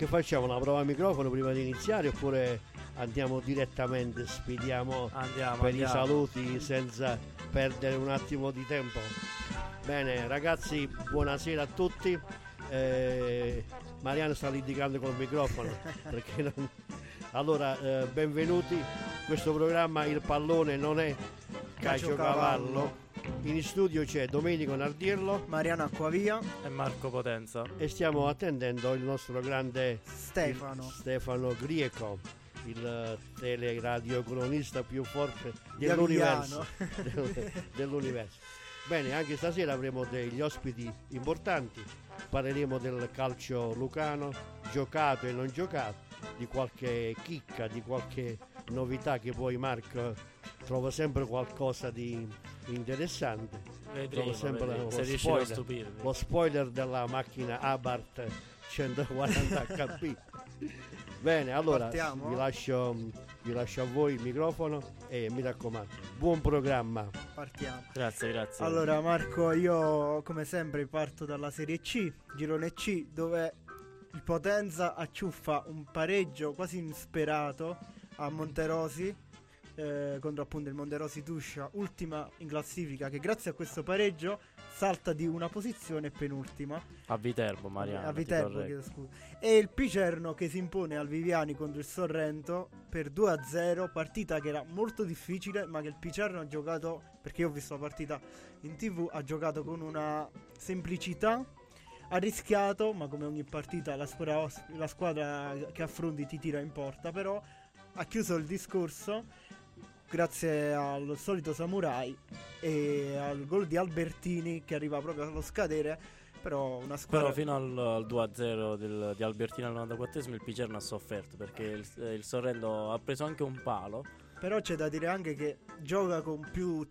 Che facciamo? Una prova al microfono prima di iniziare oppure andiamo direttamente, spidiamo Andiamo, per andiamo. i saluti senza perdere un attimo di tempo? Bene, ragazzi, buonasera a tutti. Eh, Mariano sta litigando col microfono perché non... Allora, eh, benvenuti. Questo programma Il pallone non è calcio cavallo. In studio c'è Domenico Nardiello Mariano Acquavia, E Marco Potenza. e stiamo attendendo il nostro grande Stefano. Stefano Grieco, il eh, teleradiocronista più forte dell'universo. Dell'universo. Bene, anche stasera avremo degli ospiti importanti. Parleremo del calcio lucano, giocato e non giocato, di qualche chicca, di qualche novità che poi Marco trova sempre qualcosa di interessante. Vedremo, sempre vedremo lo se riuscirò a spoiler. stupirmi. Lo spoiler della macchina Abarth 140 HP. Bene, allora vi lascio, vi lascio a voi il microfono e mi raccomando, buon programma. Partiamo. Grazie, grazie. Allora Marco, io come sempre parto dalla Serie C, girone C, dove il Potenza acciuffa un pareggio quasi insperato a Monterosi eh, contro appunto il Monterosi Tuscia, ultima in classifica che grazie a questo pareggio salta di una posizione penultima. a Viterbo, Mariano. a Viterbo, chiedo scusa. E il Picerno che si impone al Viviani contro il Sorrento per 2-0, partita che era molto difficile, ma che il Picerno ha giocato, perché io ho visto la partita in tv, ha giocato con una semplicità, ha rischiato, ma come ogni partita la squadra, os- la squadra che affronti ti tira in porta, però ha chiuso il discorso grazie al solito Samurai e al gol di Albertini che arriva proprio allo scadere, però una squadra... Però fino al, al 2-0 del- di Albertino al 94esimo il Picerno ha sofferto perché il, il Sorrento ha preso anche un palo. Però c'è da dire anche che gioca con più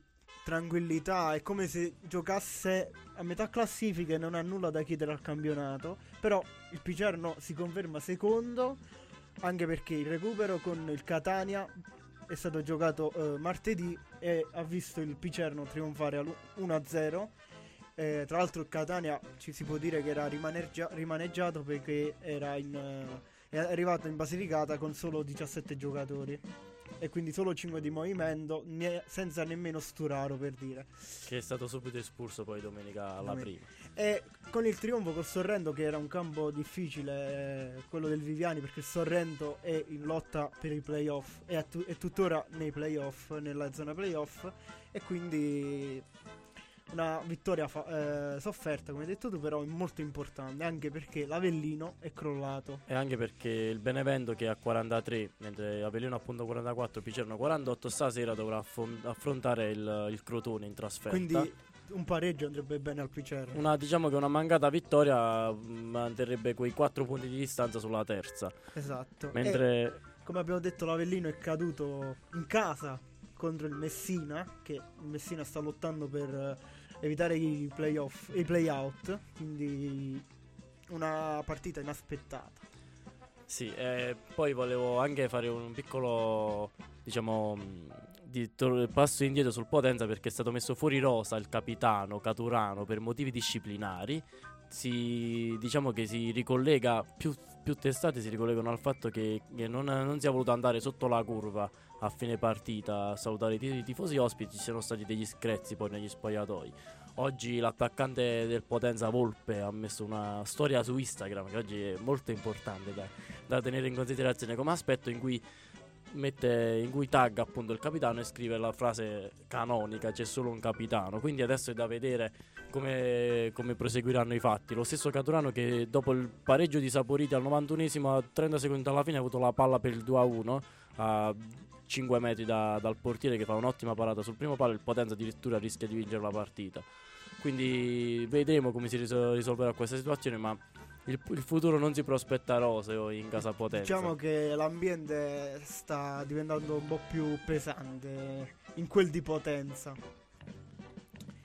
tranquillità, è come se giocasse a metà classifica e non ha nulla da chiedere al campionato. Però il Picerno si conferma secondo, anche perché il recupero con il Catania è stato giocato eh, martedì e ha visto il Picerno trionfare all- 1-0. Eh, tra l'altro il Catania ci si può dire che era rimanergia- rimaneggiato perché era in, eh, è arrivato in Basilicata con solo 17 giocatori e quindi solo 5 di movimento ne- senza nemmeno Sturaro per dire Che è stato subito espulso poi domenica alla Domen- prima. e con il trionfo col Sorrento che era un campo difficile eh, quello del Viviani perché il Sorrento è in lotta per i playoff è, tu- è tuttora nei playoff nella zona playoff e quindi una vittoria fa- eh, sofferta come hai detto tu però è molto importante anche perché l'Avellino è crollato E anche perché il Benevento che ha 43, mentre Avellino appunto 44, Picerno 48, stasera dovrà affon- affrontare il, il Crotone in trasferta. quindi un pareggio andrebbe bene al Picerno Una, diciamo che una mancata vittoria mh, manterrebbe quei 4 punti di distanza sulla terza. esatto E- Mentre come abbiamo detto l'Avellino è caduto in casa contro il Messina che il Messina sta lottando per evitare i playoff i playout quindi una partita inaspettata Sì, eh, poi volevo anche fare un piccolo, diciamo, mh, di tor- passo indietro sul Potenza perché è stato messo fuori rosa il capitano Caturano per motivi disciplinari. Si, diciamo che si ricollega, più, più testate si ricollegano al fatto che, che non, non si è voluto andare sotto la curva a fine partita a salutare i tif- i tifosi ospiti, ci sono stati degli screzzi poi negli spogliatoi. Oggi l'attaccante del Potenza Volpe ha messo una storia su Instagram che oggi è molto importante da, da tenere in considerazione come aspetto in cui mette in cui tagga appunto il capitano e scrive la frase canonica c'è solo un capitano. Quindi adesso è da vedere come, come proseguiranno i fatti. Lo stesso Caturano che dopo il pareggio di Saporiti al 91esimo a 30 secondi alla fine ha avuto la palla per il 2-1 a 5 metri da- dal portiere che fa un'ottima parata sul primo palo il Potenza addirittura rischia di vincere la partita. Quindi vedremo come si risol- risolverà questa situazione ma il, il futuro non si prospetta roseo in casa Potenza. Diciamo che l'ambiente sta diventando un po' più pesante in quel di Potenza.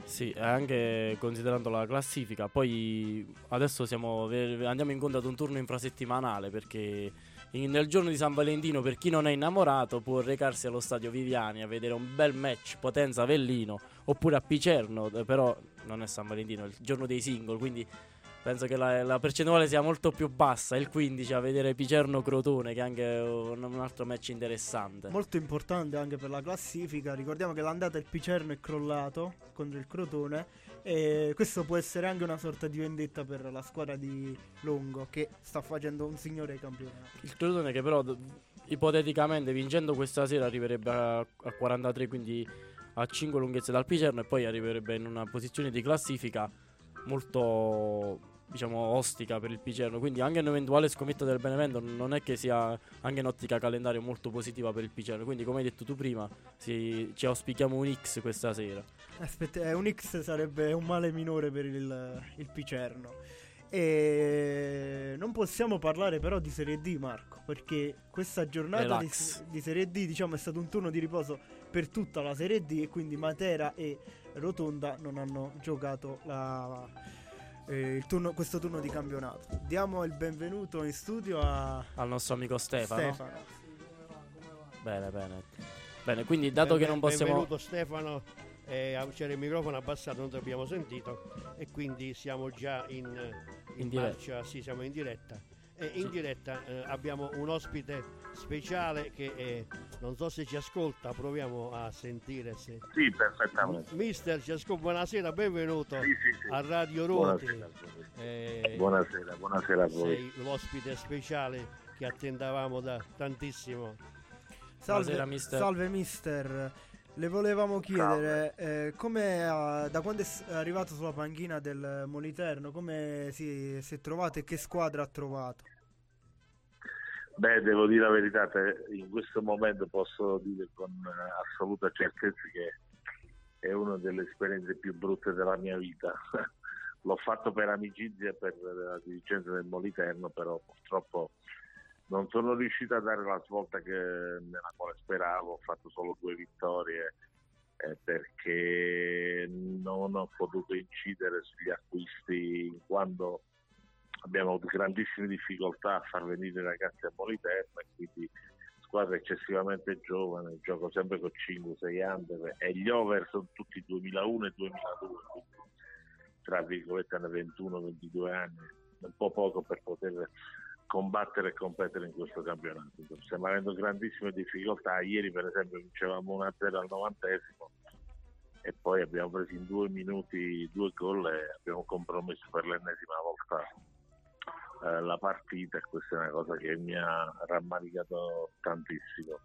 Sì, anche considerando la classifica, poi adesso siamo, andiamo incontro ad un turno infrasettimanale perché nel giorno di San Valentino per chi non è innamorato può recarsi allo stadio Viviani a vedere un bel match Potenza-Avellino oppure a Picerno, però non è San Valentino, è il giorno dei single, quindi penso che la, la, percentuale sia molto più bassa, il 15 a vedere Picerno-Crotone che è anche un, un, altro match interessante. Molto importante anche per la classifica, ricordiamo che l'andata il Picerno è crollato contro il Crotone e questo può essere anche una sorta di vendetta per la squadra di Longo che sta facendo un signore campionato. Il Crotone che però ipoteticamente vincendo questa sera arriverebbe a, a 43 quindi a 5 lunghezze dal Picerno e poi arriverebbe in una posizione di classifica molto diciamo ostica per il Picerno. Quindi anche un'eventuale scommetta del Benevento non è che sia anche in ottica calendario molto positiva per il Picerno. Quindi come hai detto tu prima si, ci auspichiamo un X questa sera. Aspetta eh, un X sarebbe un male minore per il, il Picerno. E non possiamo parlare però di Serie D Marco perché questa giornata di, di Serie D diciamo è stato un turno di riposo per tutta la Serie D e quindi Matera e Rotonda non hanno giocato la, eh, turno, questo turno di campionato. Diamo il benvenuto in studio a... al nostro amico Stefano. Stefano. Bene, bene. Bene, quindi dato ben, che non possiamo... Benvenuto Stefano, eh, c'era il microfono abbassato, non ti abbiamo sentito e quindi siamo già in, in, in diretta. Sì, siamo in diretta. E in sì. diretta eh, abbiamo un ospite speciale che eh, non so se ci ascolta, proviamo a sentire se... Sì, perfettamente. Mister, ci ascolta, buonasera, benvenuto sì, sì, sì. a Radio Roti. Buonasera, eh, buonasera, buonasera a voi. Sei l'ospite speciale che attendavamo da tantissimo. Salve, buonasera, mister. Salve mister. Le volevamo chiedere eh, come da quando è arrivato sulla panchina del Moliterno, come si, si è trovato e che squadra ha trovato? Beh, devo dire la verità, in questo momento posso dire con assoluta certezza che è una delle esperienze più brutte della mia vita. L'ho fatto per amicizia e per la dirigenza del Moliterno, però purtroppo non sono riuscito a dare la svolta che, nella quale speravo, ho fatto solo due vittorie eh, perché non ho potuto incidere sugli acquisti in quanto abbiamo grandissime difficoltà a far venire i ragazzi a Politerno e quindi squadra eccessivamente giovane, gioco sempre con 5-6 anni e gli over sono tutti 2001 e 2002, quindi tra virgolette hanno 21-22 anni, un po' poco per poter combattere e competere in questo campionato. Stiamo avendo grandissime difficoltà, ieri per esempio vincevamo 1-0 al novantesimo e poi abbiamo preso in due minuti due gol e abbiamo compromesso per l'ennesima volta eh, la partita e questa è una cosa che mi ha rammaricato tantissimo.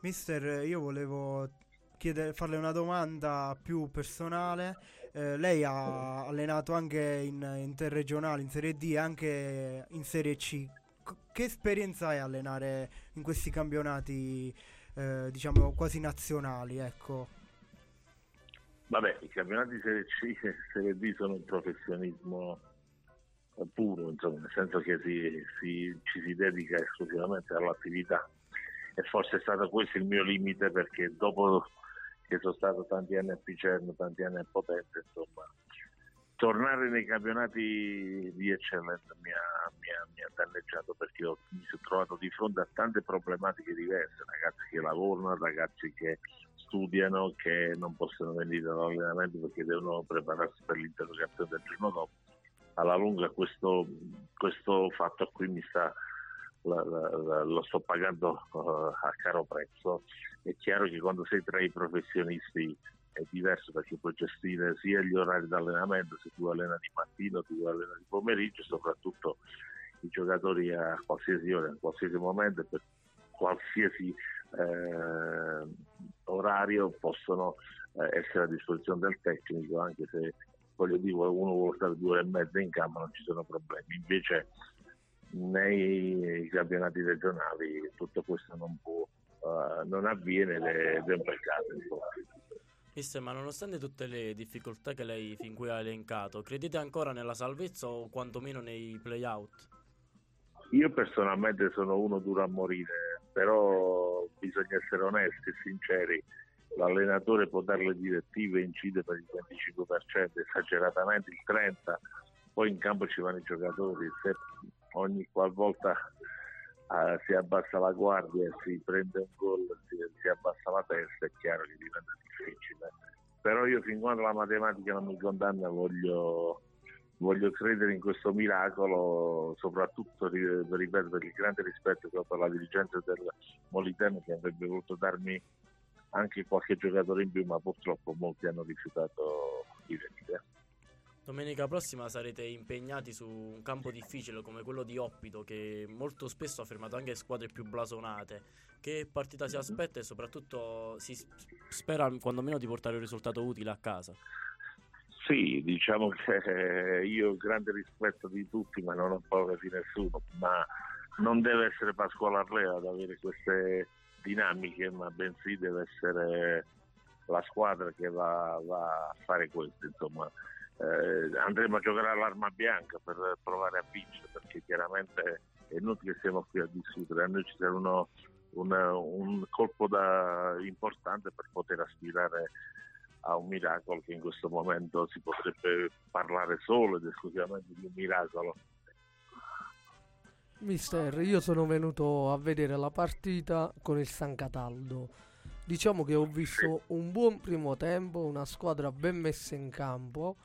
Mister, io volevo chiedere, farle una domanda più personale. Eh, lei ha allenato anche in interregionale, in Serie D e anche in Serie C. C- che esperienza è allenare in questi campionati, eh, diciamo, quasi nazionali? Ecco. Vabbè, i campionati Serie C e Serie D sono un professionismo puro, insomma, nel senso che si, si, ci si dedica esclusivamente all'attività. E forse è stato questo il mio limite perché dopo che sono stato tanti anni a Picerno, tanti anni a Potenza, insomma, tornare nei campionati di eccellenza mi ha, mi ha, mi ha danneggiato perché ho, mi sono trovato di fronte a tante problematiche diverse, ragazzi che lavorano, ragazzi che studiano, che non possono venire dall'allenamento perché devono prepararsi per l'interrogazione del giorno dopo alla lunga questo, questo fatto qui mi sta, la, la, la, lo sto pagando uh, a caro prezzo. È chiaro che quando sei tra i professionisti è diverso perché puoi gestire sia gli orari di allenamento, se tu allena di mattina, tu allena di pomeriggio, soprattutto i giocatori a qualsiasi ora, in qualsiasi momento, per qualsiasi eh, orario possono eh, essere a disposizione del tecnico, anche se voglio dire, uno vuole stare due ore e mezza in campo, non ci sono problemi. Invece nei campionati regionali tutto questo non può, uh, non avviene ed è, un peccato. Mister, ma nonostante tutte le difficoltà che lei fin qui ha elencato, credete ancora nella salvezza o quantomeno nei play-out? Io personalmente sono uno duro a morire, però bisogna essere onesti e sinceri l'allenatore può dare le direttive incide per il 25%, esageratamente il 30%, poi in campo ci vanno i giocatori, se ogni qualvolta uh, si abbassa la guardia si prende un gol, si, si, abbassa la testa, è chiaro che diventa difficile. Però io fin quando la matematica non mi condanna voglio, voglio credere in questo miracolo, soprattutto ripeto per il grande rispetto che ho per la dirigenza del Moliteno che avrebbe voluto darmi anche qualche giocatore in più, ma purtroppo molti hanno rifiutato di venire. Domenica prossima sarete impegnati su un campo difficile come quello di Oppito che molto spesso ha fermato anche squadre più blasonate. Che partita si aspetta e soprattutto si spera quando meno di portare un risultato utile a casa? Sì, diciamo che io ho grande rispetto di tutti ma non ho paura di nessuno, ma non deve essere Pasquale Arlea ad avere queste dinamiche, ma bensì deve essere la squadra che va, va a fare questo. Insomma eh, andremo a giocare all'arma bianca per provare a vincere perché chiaramente è inutile che siamo qui a discutere, a noi ci serve uno, una, un colpo da, importante per poter aspirare a un miracolo che in questo momento si potrebbe parlare solo ed esclusivamente di un miracolo. Mister, io sono venuto a vedere la partita con il San Cataldo. Diciamo che ho visto un buon primo tempo, una squadra ben messa in campo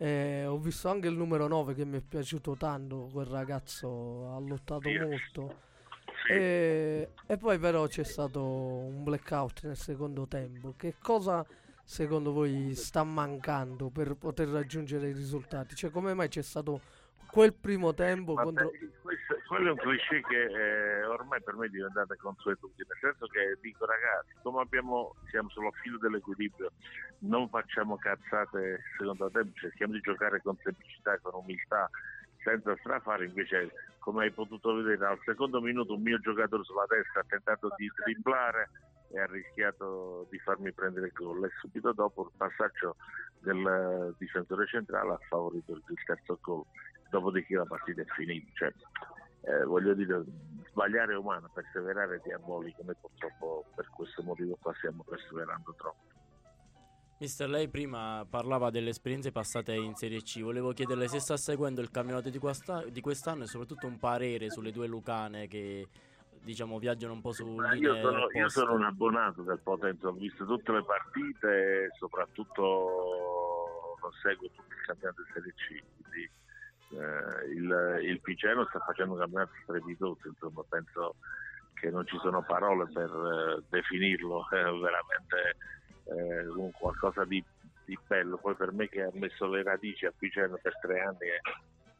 eh, ho visto anche il numero 9 che mi è piaciuto tanto, quel ragazzo ha lottato molto. E, e, poi però c'è stato un blackout nel secondo tempo. Che cosa secondo voi sta mancando per poter raggiungere i risultati? Cioè come mai c'è stato quel primo tempo contro... questo, quello è un cliché che eh, ormai per me è diventata consuetudine, nel senso che dico ragazzi, come abbiamo, siamo sullo filo dell'equilibrio, non facciamo cazzate secondo tempo, cerchiamo di giocare con semplicità, con umiltà, senza strafare, invece come hai potuto vedere al secondo minuto un mio giocatore sulla destra ha tentato di dribblare e ha rischiato di farmi prendere il gol e subito dopo il passaggio del difensore centrale ha favorito il terzo gol dopodiché la partita è finita. Cioè, eh, voglio dire, sbagliare è umano, perseverare è diabolico, noi purtroppo per questo motivo qua stiamo perseverando troppo. Mister, lei prima parlava delle esperienze passate in Serie C, volevo chiederle se sta seguendo il campionato di, di quest'anno e soprattutto un parere sulle due Lucane che diciamo viaggiano un po' su io sono, io sono un abbonato del Potenza, ho visto tutte le partite e soprattutto lo seguo tutto il campionato di Serie C, quindi eh, il, il Piceno sta facendo un campionato strepitoso, insomma penso che non ci sono parole per eh, definirlo, è veramente eh, un qualcosa di, di, bello. Poi per me che ha messo le radici a Piceno per tre anni e,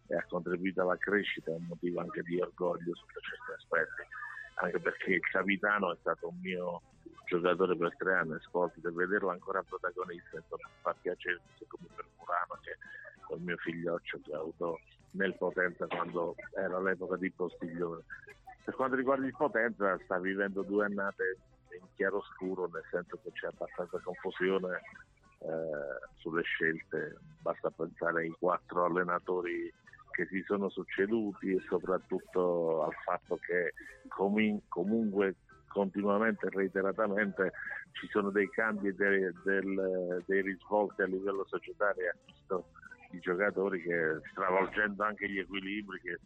e ha contribuito alla crescita è un motivo anche di orgoglio sotto certi aspetti, anche perché il capitano è stato un mio giocatore per tre anni, per vederlo ancora protagonista, insomma, fa piacere come per Murano che col mio figlioccio che ho avuto nel Potenza quando era l'epoca di Postiglione. Per quanto riguarda il Potenza sta vivendo due annate in chiaroscuro, nel senso che c'è abbastanza confusione eh, sulle scelte, basta pensare ai quattro allenatori che si sono succeduti e soprattutto al fatto che com- comunque continuamente e reiteratamente ci sono dei cambi e del, dei risvolti a livello societario di giocatori che stravolgendo anche gli equilibri che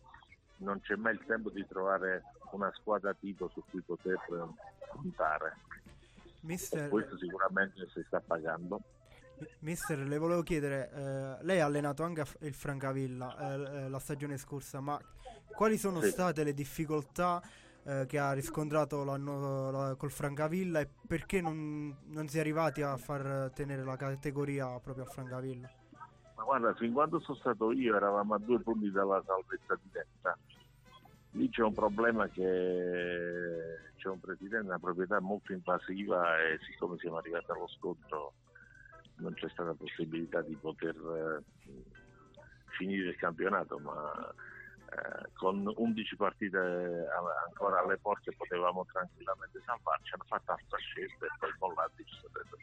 non c'è mai il tempo di trovare una squadra tipo su cui poter puntare. Mister... Questo sicuramente si sta pagando. Mister, le volevo chiedere, eh, lei ha allenato anche il Francavilla eh, eh, la stagione scorsa, ma quali sono sì. state le difficoltà eh, che ha riscontrato l'anno, la, col Francavilla e perché non, non si è arrivati a far tenere la categoria proprio a Francavilla? Ma guarda, fin quando sono stato io eravamo a due punti dalla salvezza diretta. Lì c'è un problema che c'è un presidente, una proprietà molto invasiva e siccome siamo arrivati allo scontro non c'è stata possibilità di poter eh, finire il campionato, ma eh, con 11 partite ancora alle porte potevamo tranquillamente salvarci, hanno fatto altre scelte e poi con detto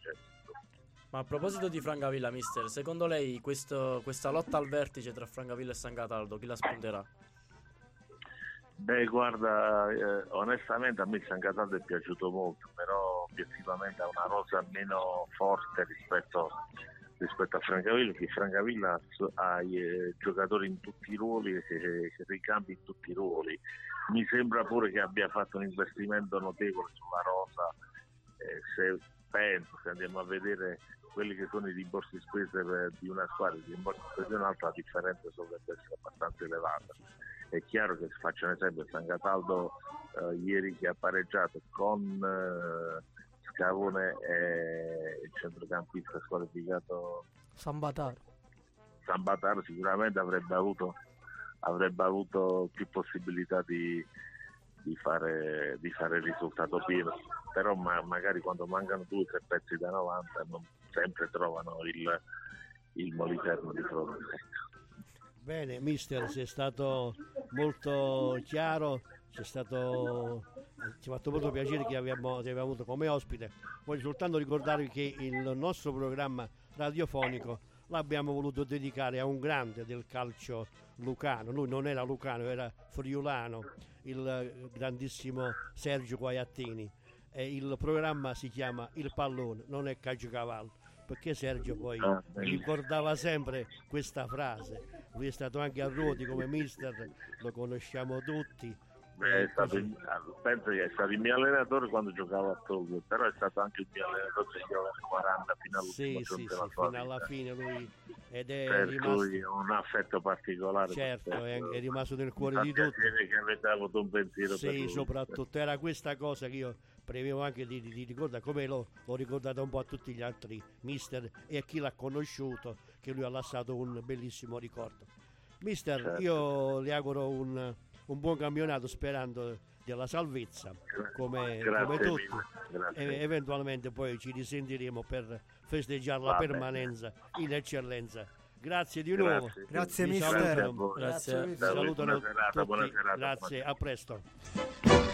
ma a proposito di Francavilla, mister, secondo lei questo, questa lotta al vertice tra Francavilla e San Cataldo, chi la spunterà? Beh, guarda, eh, onestamente a me San Cataldo è piaciuto molto, però obiettivamente ha una rosa meno forte rispetto, rispetto a Francavilla, che Francavilla ha eh, giocatori in tutti i ruoli e ricambi in tutti i ruoli. Mi sembra pure che abbia fatto un investimento notevole sulla rosa. Eh, se penso, se andiamo a vedere quelli che sono i rimborsi spese di una squadra e i rimborsi spese di un'altra, la differenza dovrebbe essere abbastanza elevata. È chiaro che se faccio un esempio, San Cataldo eh, ieri che ha pareggiato con eh, Scavone e il centrocampista squalificato San Bataro. San Bataro sicuramente avrebbe avuto, avrebbe avuto più possibilità di, di fare, di fare il risultato pieno, però ma- magari quando mancano due o tre pezzi da 90 non sempre trovano il, il Moliterno di fronte. Bene, mister, sei stato molto chiaro, c'è stato, ci ha fatto molto piacere che abbiamo, ti abbiamo avuto come ospite. Voglio soltanto ricordarvi che il nostro programma radiofonico l'abbiamo voluto dedicare a un grande del calcio lucano. Lui non era lucano, era friulano, il eh, grandissimo Sergio Guaiattini. E il programma si chiama Il pallone, non è caciocavallo. Perché Sergio poi Ah, ricordava sempre questa frase. Lui è stato anche a Ruoti come mister, lo conosciamo tutti. Stato il- penso che è stato il mio allenatore quando giocavo a Tokyo, però è stato anche il mio allenatore negli over 40 fino all'ultimo Sì, sì, sì, fino alla fine lui ed è per rimasto, cui un affetto particolare. certo, per è, è rimasto nel cuore di tutti. che avete avuto un pensiero per Sì, lui. soprattutto era questa cosa che io prevevo anche di, di, di ricordare, come l'ho, l'ho ricordata un po' a tutti gli altri mister e a chi l'ha conosciuto, che lui ha lasciato un bellissimo ricordo. Mister, Certo. io le auguro un, un buon campionato sperando della salvezza, come, Grazie come tutti. grazie. E eventualmente poi ci risentiremo per festeggiare la Va bene. permanenza in eccellenza. Grazie di nuovo. Grazie. Grazie, mister. Grazie voi. Grazie. Ciao, salutano buona serata, tutti. buona serata, Grazie, buona a presto.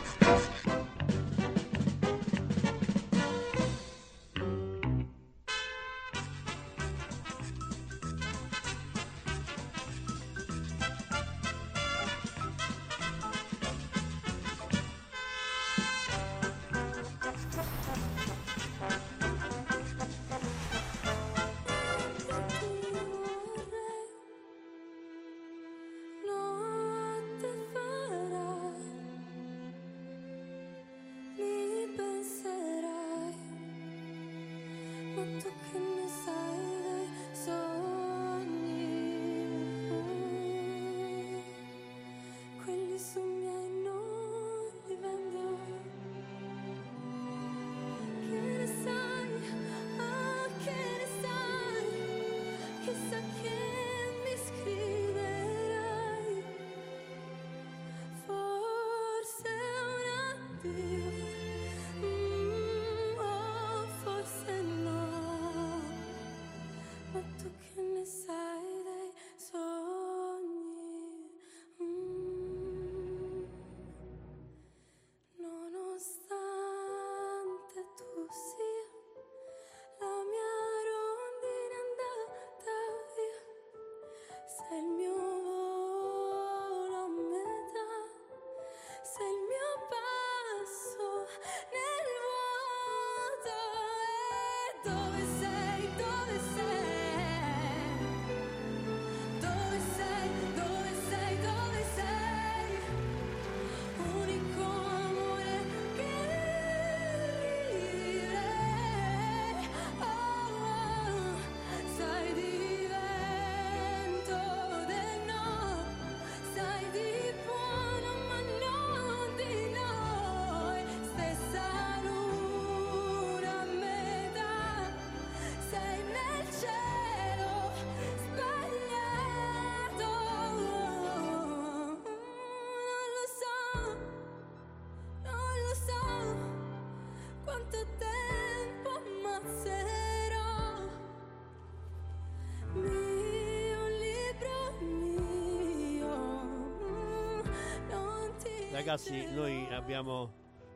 Ragazzi, noi abbiamo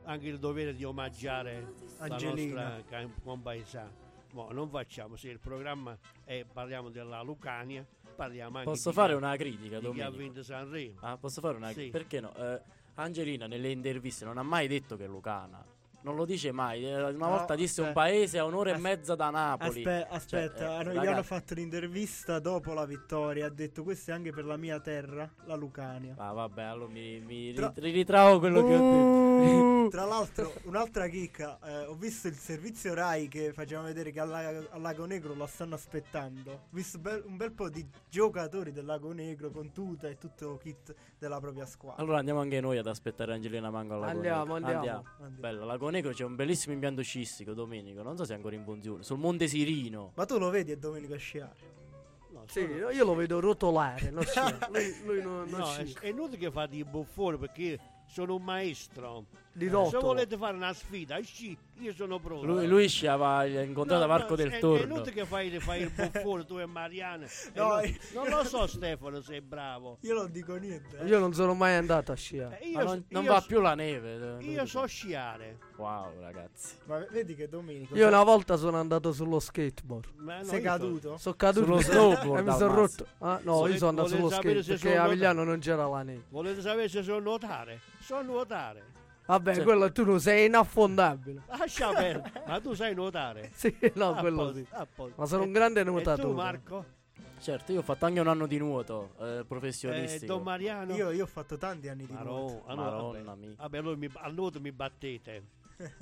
anche il dovere di omaggiare Angelina. la nostra compaesana. Mo, non facciamo, se il programma è parliamo della Lucania, parliamo anche Posso di fare una critica, di chi ha vinto Sanremo. Ah, posso fare una Sì. Perché no? Eh, Angelina nelle interviste non ha mai detto che è lucana. Non lo dice mai. eh, Una No, volta disse un eh. paese a un'ora e As- mezza da Napoli. Aspe- aspetta, Cioè, eh, gli hanno fatto l'intervista dopo la vittoria. Ha detto questo è anche per la mia terra, la Lucania. Ah, vabbè, allora mi, mi Tra- rit- ritravo quello che ho detto. Tra l'altro, un'altra chicca, eh, ho visto il servizio Rai che faceva vedere che al, al Lago Negro la stanno aspettando. Ho visto bel- un bel po' di giocatori del Lago Negro con tuta e tutto il kit della propria squadra. Allora andiamo anche noi ad aspettare Angelina Mango alla Andiamo, andiamo. Andiamo. Bello, Lago Negro c'è un bellissimo impianto scistico, Domenico. Non so se è ancora in funzione. Sul Monte Sirino. Ma tu lo vedi è domenica a sciare? No, Sì, sono- io lo vedo rotolare, non scia. lui, lui non, non no, scia. è, inutile che fate i buffoni perché sono un maestro. Di Se rotolo. volete fare una sfida, sci, io sono pronto. Lui, lui sciava, gli ha incontrato No, a Marco no, del è, È Torno. inutile che fai, fai il buffone tu e Mariana. E No, non, io- non lo so Stefano se è bravo. Io non dico niente. eh. Io non sono mai andato a sciare. Eh, io, non, non io va so- più la neve. eh, Io so sciare. Wow, ragazzi. Ma vedi che Domenico Io una volta sono andato sullo skateboard. Ma no, sei caduto? Sono caduto Sullo snowboard e mi sono rotto. Ah, no, Volete- io sono andato sullo volete sapere skate se perché a Vigliano non c'era la neve. Volete sapere se so nuotare? So nuotare. Vabbè, Cioè- quello tu non sei inaffondabile. Lascia perdere. Ma tu sai nuotare? Sì, no, A quello posto, sì. Ma sono E- un grande E tu nuotatore. Marco? Certo, io ho fatto anche un anno di nuoto eh, Eh, professionistico. Don Mariano? Io, io ho fatto tanti anni di nuoto. Marò, allora, Madonna vabbè. mia. Vabbè, allora mi, a nuoto mi battete.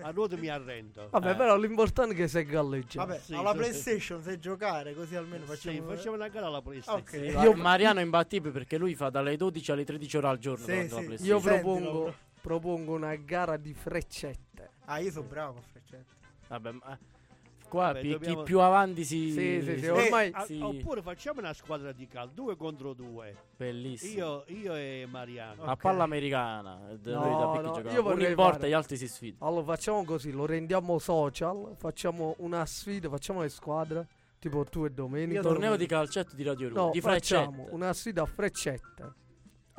A nuoto mi arrendo. Vabbè, Eh. però l'importante è che sei galleggiato. Vabbè, Sì, alla. PlayStation sai giocare così almeno Sì, facciamo... facciamo una gara alla PlayStation. Ok. Sì, Io- ma- Mariano è imbattibile perché lui fa dalle 12 alle 13 ore al giorno Sì, sì. PlayStation. Io Sentilo, propongo, bro. Propongo una gara di freccette. Ah, io sono bravo a freccette. Vabbè, ma qua Vabbè, pi- dobbiamo- chi più avanti si... Sì, sì, sì, si- ormai Ah, sì. Oppure facciamo una squadra di calcio, due contro due. Bellissimo. Io, io e Mariano. A Ok. palla americana. eh, No, noi da picchi no, io Uno vorrei in porta fare- gli altri si sfidano. Allora facciamo così, lo rendiamo social, facciamo una sfida, facciamo le squadre, tipo tu e Domenico. Io Torneo di calcetto di Radio Roma. No, di facciamo freccette. una sfida a freccette.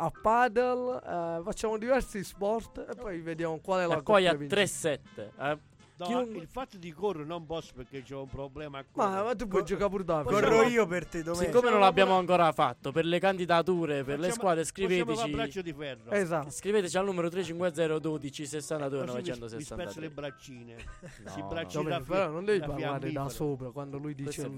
A paddle, eh, facciamo diversi sport e poi vediamo qual è la E poi a coppia vincente. 3-7. eh. No, chiunque- il fatto di correre non posso perché c'ho un problema. Ma, ma tu puoi Co- giocare pure da Possiamo- Corro io per te, Domenico. Siccome non l'abbiamo ancora fatto, per le candidature, per le Facciamo- squadre, Possiamo scriveteci. braccio di ferro. Esatto. Scriveteci al numero 350 12 62 Così mi, mi le 963. braccine. No, si no, braccino Domenico, da però non devi parlare da sopra quando lui Questa dice è il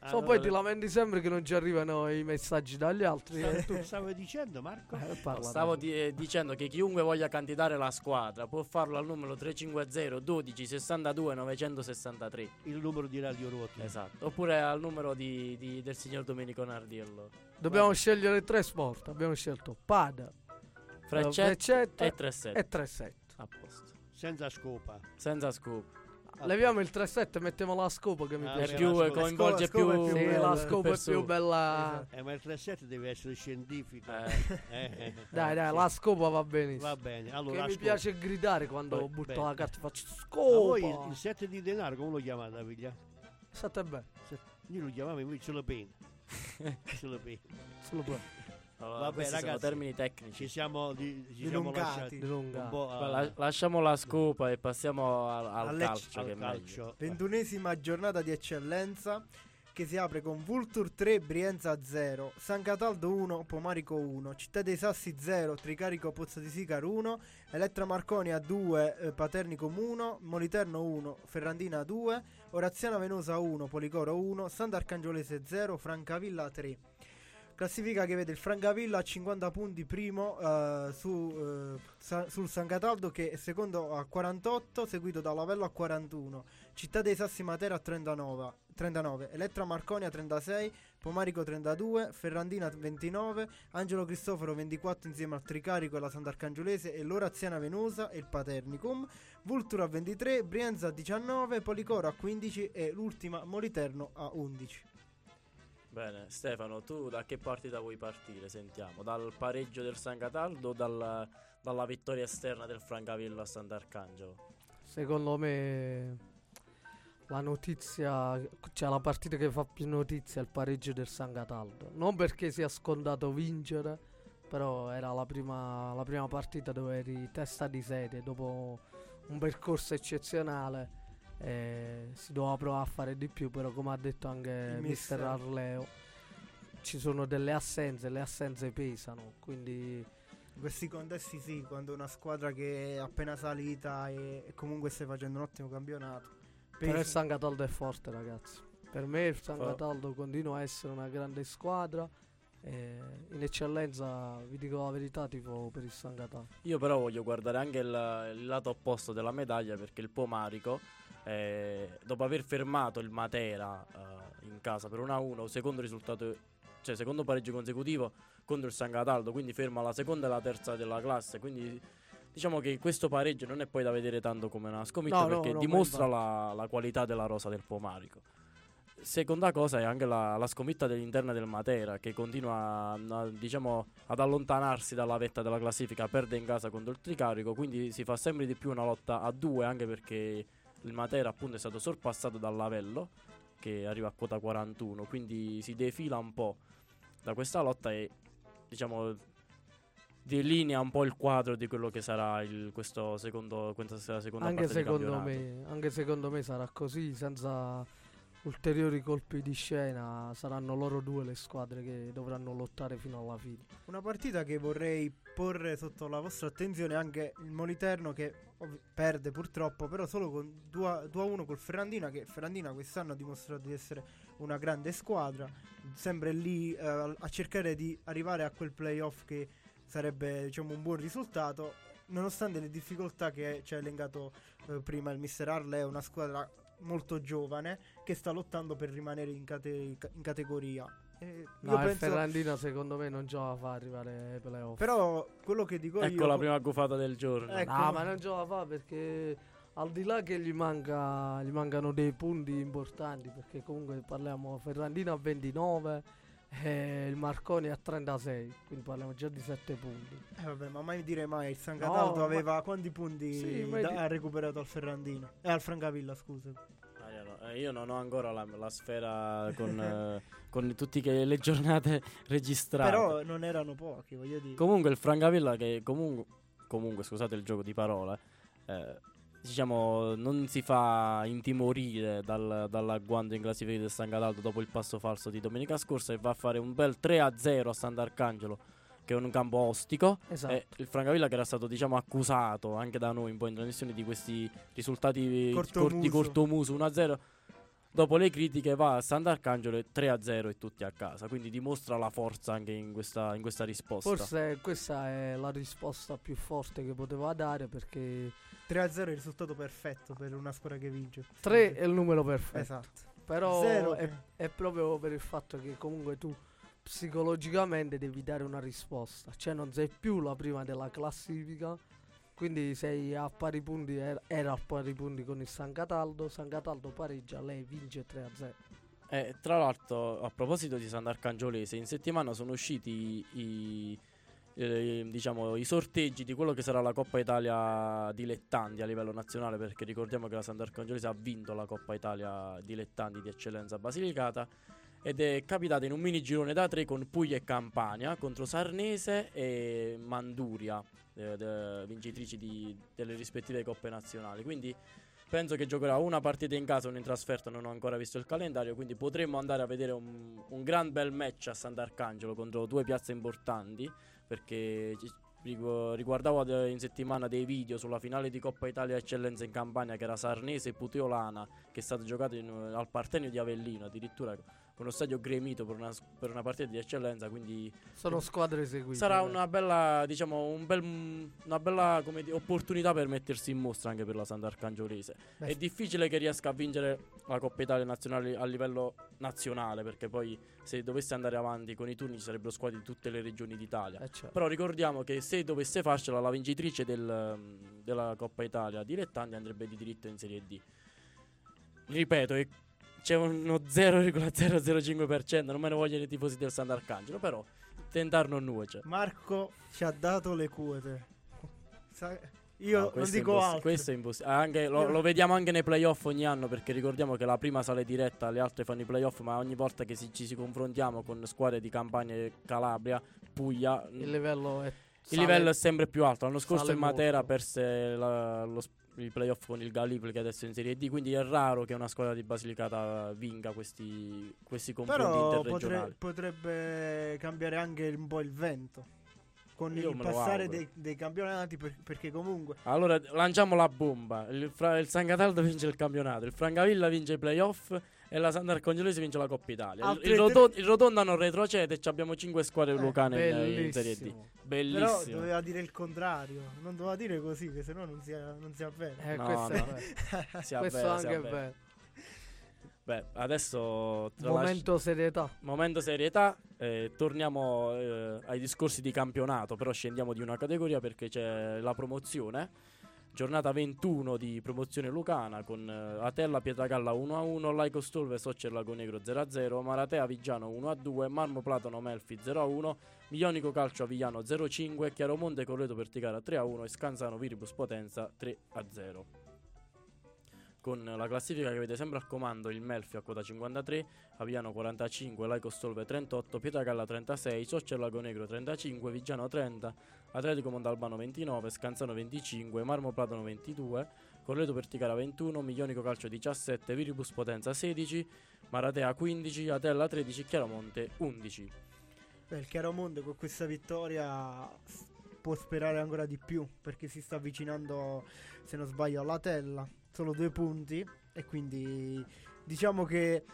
violenza. So, poi ti lamenti sempre che non ci arrivano i messaggi dagli altri. E tu Stavo, stavo dicendo Marco? eh, Stavo di- eh, dicendo che chiunque voglia candidare la squadra può farlo al numero 350 12 62 963. Il numero di Radio Ruoti. Esatto. Oppure al numero di, di- del signor Domenico Nardiello. Dobbiamo scegliere tre sport. Abbiamo scelto pada, Freccette freccette e 37. e 3-7. A posto. Senza scopa. Senza scoop. Leviamo il 3-7 e mettiamo la scopa che mi Ah, È piace. più, la scopa- coinvolge scopa- scopa è più, più Sì, bella, la scopa è più bella. Eh, ma il 3-7 deve essere scientifico. Eh, Eh, eh, Dai, dai, sì. la scopa va benissimo. Va bene. Allora, che la mi scopa. piace gridare quando Poi- butto bene. la carta e faccio Ma voi il, scopa. il 7 di denaro come lo chiamate a Viglia? State bene. Io lo chiamavo invece le penne. Sulle penne. Solo per allora, Vabbè, questi sono ragazzi, termini Ci tecnici. siamo, di, ci siamo Dilungati. lasciati dilunga. un po' a- la- lasciamo la scopa e passiamo al, al calcio. al calcio. Ventunesima giornata di eccellenza che si apre con Vulture 3, Brienza 0, San Cataldo 1, Pomarico 1, Città dei Sassi 0, Tricarico Pozzo di Sicar 1, Elettra Marconia 2, eh, Paternicum 1, Moliterno 1, Ferrandina 2, Oraziana Venosa 1, Policoro 1, Sant'Arcangiolese 0, Francavilla 3. Classifica che vede il Francavilla a 50 punti primo eh, su, eh, Sa- sul San Cataldo che è secondo a 48, seguito da Lavello a 41, Città dei Sassi Matera a 39, 39, Elettra Marconia 36, Pomarico 32, Ferrandina 29, Angelo Cristoforo 24 insieme al Tricarico e la Sant'Arcangiolese e l'Oraziana Venosa e il Paternicum, Vultura a 23, Brienza a 19, Policoro a 15 e l'ultima Moliterno a 11. Bene, Stefano, tu da che partita vuoi partire? Sentiamo, dal pareggio del San Cataldo o dal- dalla vittoria esterna del Francavilla a Sant'Arcangelo? Secondo me la notizia, cioè la partita che fa più notizia è il pareggio del San Cataldo. Non perché sia scontato vincere, però era la prima, la prima partita dove eri testa di serie dopo un percorso eccezionale. Eh, si doveva provare a fare di più, però come ha detto anche Il mister mister. Arleo, ci sono delle assenze, le assenze pesano, quindi In questi contesti sì, quando una squadra che è appena salita e, e comunque stai facendo un ottimo campionato. Però il San Cataldo è forte, ragazzi. Per me il San Cataldo continua a essere una grande squadra. e in eccellenza, vi dico la verità, tifo per il San Cataldo. Io però voglio guardare anche il, il lato opposto della medaglia perché il Pomarico, eh, dopo aver fermato il Matera eh, in casa per 1-1, secondo risultato, cioè secondo pareggio consecutivo contro il San Cataldo, quindi ferma la seconda e la terza della classe, quindi diciamo che questo pareggio non è poi da vedere tanto come una sconfitta No, perché no, dimostra la, la qualità della rosa del Pomarico. Seconda cosa è anche la, la sconfitta dell'interno del Matera che continua a- diciamo, ad allontanarsi dalla vetta della classifica, perde in casa contro il Tricarico, quindi si fa sempre di più una lotta a due anche perché il Matera appunto è stato sorpassato dall'Avello che arriva a quota 41, quindi si defila un po' da questa lotta e diciamo delinea un po' il quadro di quello che sarà il, questo secondo, questa seconda Anche secondo, me, anche secondo me sarà così, senza ulteriori colpi di scena. Saranno loro due le squadre che dovranno lottare fino alla fine. Una partita che vorrei porre sotto la vostra attenzione anche il Moliterno che perde purtroppo, però solo con 2-1 col Ferrandina, che Ferrandina quest'anno ha dimostrato di essere una grande squadra, sempre lì eh, a cercare di arrivare a quel playoff che sarebbe diciamo un buon risultato, nonostante le difficoltà che ci ha elencato eh, prima il mister Arle, è una squadra molto giovane che sta lottando per rimanere in, cate- in categoria. E No, penso- Ferrandina secondo me non gioca a fa arrivare ai playoff. però quello che dico Ecco io la prima gufata del giorno. Ecco. No, ma non gioca a fa perché al di là che gli, manca, gli mancano dei punti importanti, perché comunque parliamo Ferrandina a 29 e il Marconi a 36, quindi parliamo già di 7 punti. Eh, vabbè, ma mai dire mai il San No, Cataldo ma- aveva quanti punti Sì, ma da- di- ha recuperato al Ferrandino e al Francavilla scusa eh, io non ho ancora la, la sfera con, eh, con tutte le giornate registrate. però non erano pochi voglio dire Comunque il Francavilla che comunque, comunque scusate il gioco di parole, eh, diciamo non si fa intimorire dal, dall'agguanto in classifica del San Cataldo dopo il passo falso di domenica scorsa e va a fare un bel 3-0 a Sant'Arcangelo che è un campo ostico Esatto. e il Francavilla che era stato diciamo accusato anche da noi un po' in trasmissione di questi risultati Cortomuso. cortomuso 1-0 dopo le critiche va a Sant'Arcangelo e 3-0 e tutti a casa quindi dimostra la forza anche in questa, in questa risposta Forse questa è la risposta più forte che poteva dare perché 3-0 è il risultato perfetto per una squadra che vince 3 è il numero perfetto. esatto Però Zero è, che- è proprio per il fatto che comunque tu psicologicamente devi dare una risposta. Cioè non sei più la prima della classifica. Quindi sei a pari punti, era, era a pari punti con il San Cataldo. San Cataldo pareggia, lei vince 3-0. Eh, tra l'altro, a proposito di Sant'Arcangiolese, in settimana sono usciti i, eh, diciamo, i sorteggi di quello che sarà la Coppa Italia dilettanti a livello nazionale, perché ricordiamo che la Sant'Arcangiolese ha vinto la Coppa Italia dilettanti di eccellenza Basilicata ed è capitata in un mini girone da tre con Puglia e Campania contro Sarnese e Manduria, eh, de- vincitrici di- delle rispettive coppe nazionali. Quindi penso che giocherà una partita in casa una in trasferta, non ho ancora visto il calendario, quindi potremmo andare a vedere un, un gran bel match a Sant'Arcangelo contro due piazze importanti, perché riguardavo in settimana dei video sulla finale di Coppa Italia Eccellenza in Campania che era Sarnese e Puteolana, che è stato giocato in- al Partenio di Avellino, addirittura con uno stadio gremito per una, per una partita di eccellenza, quindi Sono squadre eseguite. sarà eh. una bella, diciamo, un bel, una bella come dire, opportunità per mettersi in mostra anche per la Sant'Arcangiolese. Beh, È difficile che riesca a vincere la Coppa Italia nazionale a livello nazionale, perché poi se dovesse andare avanti con i turni ci sarebbero squadre di tutte le regioni d'Italia. Eh, certo. Però ricordiamo che se dovesse farcela la vincitrice del, della Coppa Italia dilettanti andrebbe di diritto in Serie D. Ripeto, è- c'è uno 0,005%, non me ne vogliono i tifosi del Sant'Arcangelo, però tentar non nuoce. Marco ci ha dato le quote Sa- io No, non dico imposs- altro Questo è impossibile. Anche, lo, lo vediamo anche nei playoff ogni anno perché ricordiamo che la prima sale diretta, le altre fanno i playoff, ma ogni volta che si- ci si confrontiamo con squadre di Campania e Calabria, Puglia, Il livello è. il sale- livello è sempre più alto. L'anno scorso il Matera molto. perse la- lo il playoff con il Gallipoli che adesso è in Serie D, quindi è raro che una squadra di Basilicata vinca questi, questi confronti però interregionali. potre- potrebbe cambiare anche un po' il vento con Io il passare dei, dei campionati per- perché comunque Allora lanciamo la bomba. Il, Fra- il San Cataldo vince il campionato, il Francavilla vince i playoff e la Sant'Arcongelese vince la Coppa Italia. Il, Altre il, tre- Roto- il Rotonda non retrocede e ci abbiamo 5 squadre Eh, lucane in, in Serie D. Bellissimo. però doveva dire il contrario non doveva dire così che sennò non si, non si avvera Eh, No, questo è no. vero. Si questo si anche è avvera. vero. Beh, adesso Momento serietà. momento serietà, eh, torniamo eh, ai discorsi di campionato, però scendiamo di una categoria perché c'è la promozione. Giornata 21 di promozione lucana con eh, Atella Pietragalla 1-1, Laico Stolve Soccer Lago Negro 0-0, Maratea Vigiano 1-2, Marmo Platano Melfi 0-1, Milionico Calcio Avigliano 0-5, Chiaromonte Correto Perticara 3-1 e Scanzano Viribus Potenza 3-0 con la classifica che avete sempre al comando il Melfi a quota 53, Aviano 45, Laico Stolve 38, Pietragalla 36, Soccer Lago Negro 35, Vigiano 30, Atletico Mondalbano 29, Scanzano 25, Marmo Platano 22, Correto Perticara 21, Milionico Calcio 17, Viribus Potenza 16, Maratea 15, Atella 13, Chiaramonte 11. Beh, il Chiaromonte con questa vittoria può sperare ancora di più perché si sta avvicinando, se non sbaglio, alla tella. Solo due punti e quindi diciamo che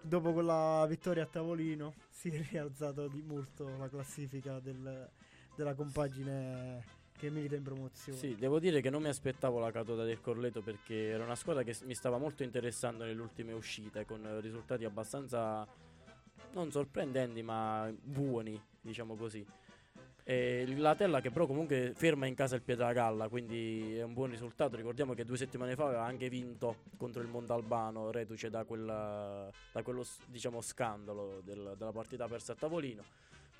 dopo quella vittoria a tavolino si è rialzato di molto la classifica del- della compagine che milita in promozione. Sì, devo dire che non mi aspettavo la caduta del Corleto perché era una squadra che mi stava molto interessando nelle ultime uscite con risultati abbastanza non sorprendenti ma buoni, diciamo così. E la Tella che però comunque ferma in casa il Pietragalla, quindi è un buon risultato. Ricordiamo che due settimane fa aveva anche vinto contro il Montalbano, reduce da, quella- da quello diciamo, scandalo del- della partita persa a tavolino.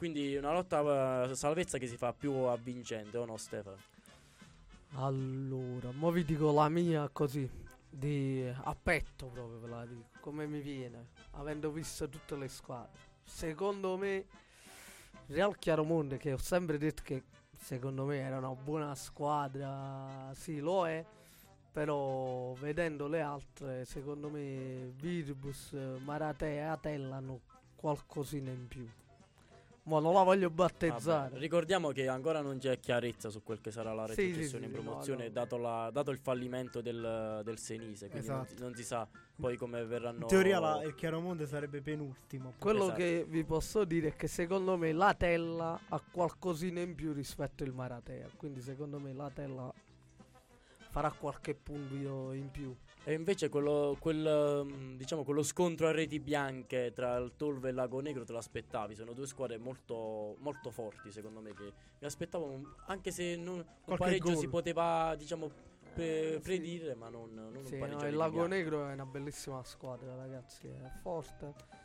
Quindi una lotta eh, salvezza che si fa più avvincente, o no Stefano? Allora, mo vi dico la mia così, di a petto proprio ve la dico, come mi viene, avendo visto tutte le squadre. Secondo me, Real Chiaromonte, che ho sempre detto che secondo me era una buona squadra, sì lo è, però vedendo le altre, secondo me Virbus, Maratea e Atella hanno qualcosina in più. Ma non la voglio battezzare. Vabbè, ricordiamo che ancora non c'è chiarezza su quel che sarà la Sì, sì, retrocessione sì, in sì, no, promozione, no. Dato, la- dato il fallimento del, del Senise, quindi non, si, Esatto. non si sa poi come verranno... In teoria la- il Chiaromonte sarebbe penultimo. Quello Esatto. che vi posso dire è che secondo me la Tella ha qualcosina in più rispetto al Maratea. Quindi secondo me la Tella farà qualche punto in più. E invece quello, quel, mm, diciamo, quello scontro a reti bianche tra il Tolve e il Lago Negro te lo aspettavi, sono due squadre molto, molto forti secondo me che mi aspettavo, un- anche se non, un pareggio gol. si poteva diciamo pre- Sì. predire, ma non, non Sì, un no, pareggio a il Lago bianche. Negro è una bellissima squadra, ragazzi. È forte.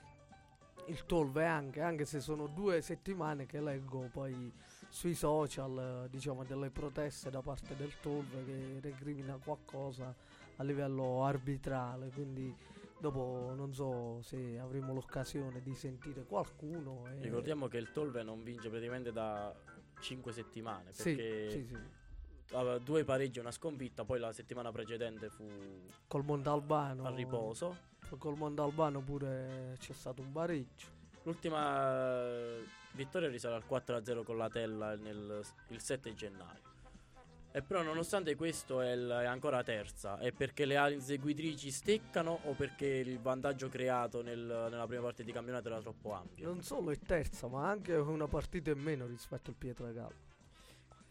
Il Tolve anche, anche se sono due settimane che leggo poi sui social, eh, diciamo, delle proteste da parte del Tolve che recrimina qualcosa a livello arbitrale. Quindi dopo non so se avremo l'occasione di sentire qualcuno. e- Ricordiamo che il Tolve non vince praticamente da 5 settimane Sì, perché sì, sì. aveva due pareggi e una sconfitta, poi la settimana precedente fu Col Montalbano. a riposo. Col Montalbano pure c'è stato un pareggio. L'ultima eh, vittoria risale al 4-0 con la Tella nel, il 7 gennaio. E però nonostante questo è, il- è ancora terza. È perché le ali eseguitrici steccano o perché il vantaggio creato nel- nella prima parte di campionato era troppo ampio? Non solo è terza, ma anche una partita in meno rispetto al Pietragalla.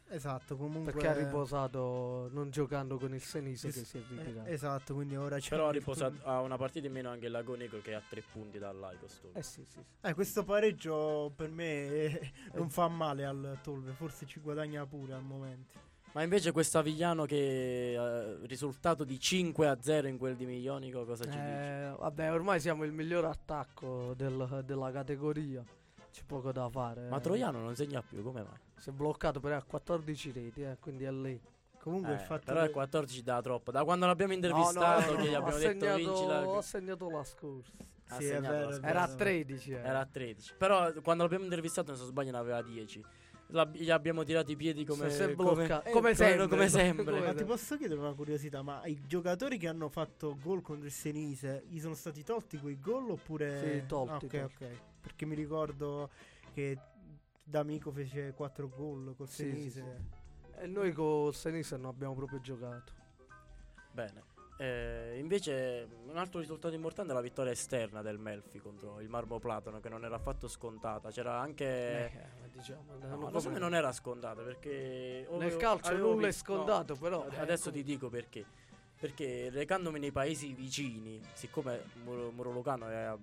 Esatto, comunque Perché ha riposato non giocando con il Senise che Es- si è eh, ritirato. esatto, quindi ora c'è Però ha riposato ha una partita in meno anche il Lago Negro che ha tre punti dall'Aico Eh sì, sì, sì. Eh, questo pareggio per me eh, non fa male al Tolve, forse ci guadagna pure al momento. Ma invece questo Avigliano che eh, risultato di 5-0 in quel di Milionico cosa ci dice? Eh, vabbè, ormai siamo il miglior attacco del- della categoria. C'è poco da fare. Ma eh. Troiano non segna più, come mai? Si è bloccato però a 14 reti, eh, quindi è lì. Comunque Eh, il fatto però che- il 14 da troppo. Da quando l'abbiamo No, no, intervistato, no, che gli no, abbiamo detto segnato, vinci la... ha segnato la scorsa. Sì, è segnato vero, la squadra. Era a vero. 13. eh. Era a 13. Però quando l'abbiamo intervistato, se non sbaglio, ne aveva 10. La- gli abbiamo tirato i piedi come, Si è come, eh, come, come- sempre. come sempre. Ma ti sempre. posso chiedere una curiosità, ma i giocatori che hanno fatto gol contro il Senise, gli sono stati tolti quei gol oppure... Sì, tolti, Ah, ok, tolti. ok. Perché mi ricordo che D'Amico fece 4 gol col Sì, sì, Senise. E noi con Senise non abbiamo proprio giocato. Bene. Eh, invece un altro risultato importante è la vittoria esterna del Melfi contro il Marmo Platano che non era affatto scontata. C'era anche... Eh, ma diciamo, No, come- non era scontata perché... Nel calcio nulla è scontato, no, però, eh, Adesso com- ti dico perché. Perché recandomi nei paesi vicini, siccome Muro Lucano è a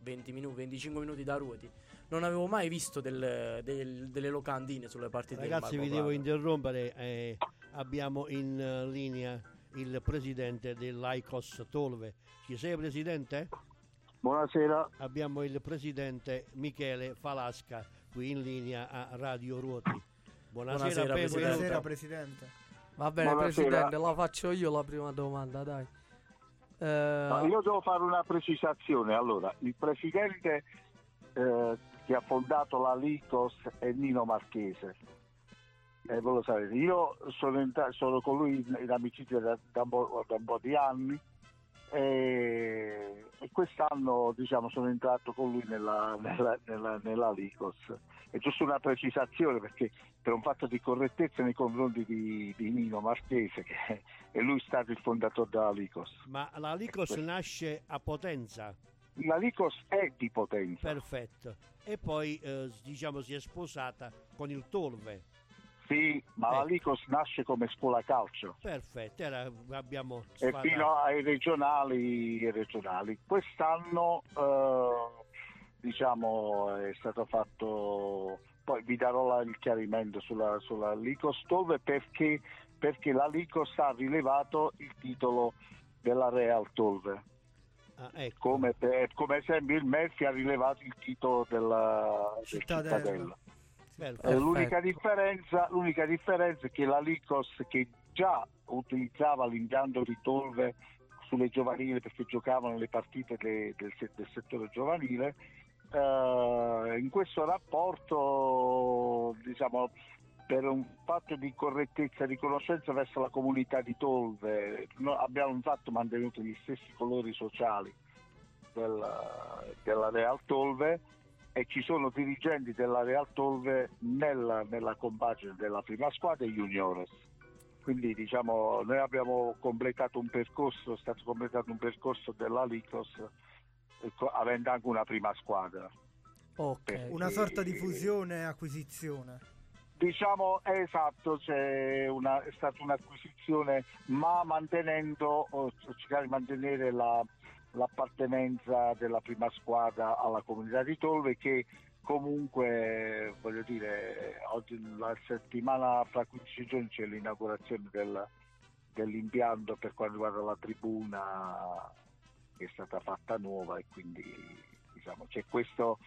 20 minuti, 25 minuti da Ruoti, non avevo mai visto del- del- delle locandine sulle partite del Ragazzi, vi devo interrompere. eh, abbiamo in eh, linea il presidente dell'ICOS Tolve. Ci sei, presidente? Buonasera, Abbiamo il presidente Michele Falasca qui in linea a Radio Ruoti. Buonasera, Buonasera. Buonasera Presidente. Va bene, Buonasera. Presidente, la faccio io la prima domanda, dai. Eh, No, io devo fare una precisazione. Allora, il presidente eh, che ha fondato la Licos è Nino Marchese. Eh, voi lo sapete, io sono, entra- sono con lui in, in amicizia da, da un po', da un po' di anni e, e quest'anno diciamo, sono entrato con lui nella, nella, nella, nella Licos. È giusto una precisazione perché per un fatto di correttezza nei confronti di, di Nino Marchese, che è lui stato il fondatore della Licos. Ma la Licos nasce a Potenza, La Licos è di Potenza. perfetto. E poi eh, diciamo si è sposata con il Tolve. Sì, ma la Ecco. Licos nasce come scuola calcio Perfetto, era- abbiamo e sfatato. fino ai regionali, regionali. Quest'anno eh, diciamo è stato fatto poi vi darò la- il chiarimento sulla, sulla Licos dove perché, perché la Licos ha rilevato il titolo della Real Tolve Ah, ecco. come, per- come esempio il Murphy ha rilevato il titolo della del Cittadella. Eh, l'unica, differenza, l'unica differenza è che la Licos che già utilizzava l'impianto di Tolve sulle giovanili perché giocavano le partite de- del, se- del settore giovanile eh, in questo rapporto diciamo per un fatto di correttezza e riconoscenza verso la comunità di Tolve no- abbiamo infatti mantenuto gli stessi colori sociali della, della Real Tolve e ci sono dirigenti della Real Tolve nella, nella compagine della prima squadra e juniores. Quindi diciamo noi abbiamo completato un percorso, è stato completato un percorso della Licos eh, co- avendo anche una prima squadra. ok. Una sorta di fusione e acquisizione. Diciamo esatto, c'è una, è stata un'acquisizione ma mantenendo, cercare di mantenere la- l'appartenenza della prima squadra alla comunità di Tolve che comunque voglio dire oggi la settimana fra 15 giorni c'è l'inaugurazione del- dell'impianto per quanto riguarda la tribuna che è stata fatta nuova e quindi diciamo c'è questo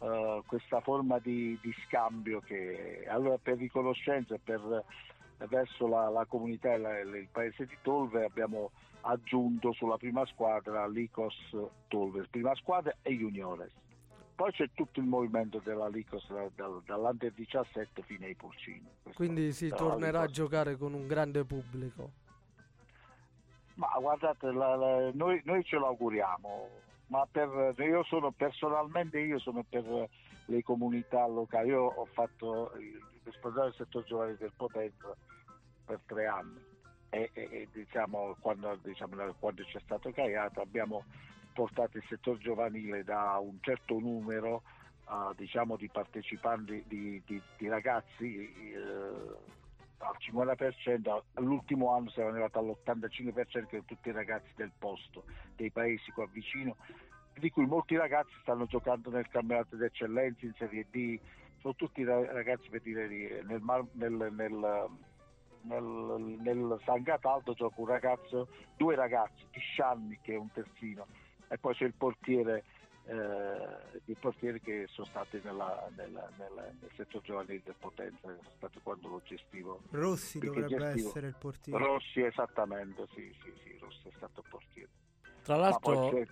eh, questa forma di, di scambio che allora per riconoscenza per verso la, la comunità e la- il paese di Tolve abbiamo aggiunto sulla prima squadra l'Icos Tolve, prima squadra e juniores. Poi c'è tutto il movimento della Licos da- dal- dall'Under 17 fino ai Pulcini. Quindi si tornerà a giocare con un grande pubblico. Ma guardate, la- noi, noi ce lo auguriamo, ma per, io sono personalmente io sono per le comunità locali. Io ho fatto il responsabile del settore giovanile del Potenza per tre anni. E, e- e, diciamo, quando, diciamo, quando c'è stato Caiato abbiamo portato il settore giovanile da un certo numero ah, diciamo, di partecipanti, di, di- di ragazzi eh, al 50%, all'ultimo anno siamo arrivati all'85% che tutti i ragazzi del posto, dei paesi qua vicino, di cui molti ragazzi stanno giocando nel campionato d'eccellenza in Serie D, sono tutti ra- ragazzi per dire di- nel, nel- nel- nel- nel San Cataldo gioca un ragazzo, due ragazzi, Tiscianni che è un terzino e poi c'è il portiere eh, i portieri che sono stati nella- nella- nella- nel settore giovanile del Potenza, che sono stati quando lo gestivo. Rossi Perché dovrebbe gestivo- essere il portiere. Rossi, esattamente, sì, sì, sì, Rossi è stato il portiere. Tra Ma poi l'altro, c'è-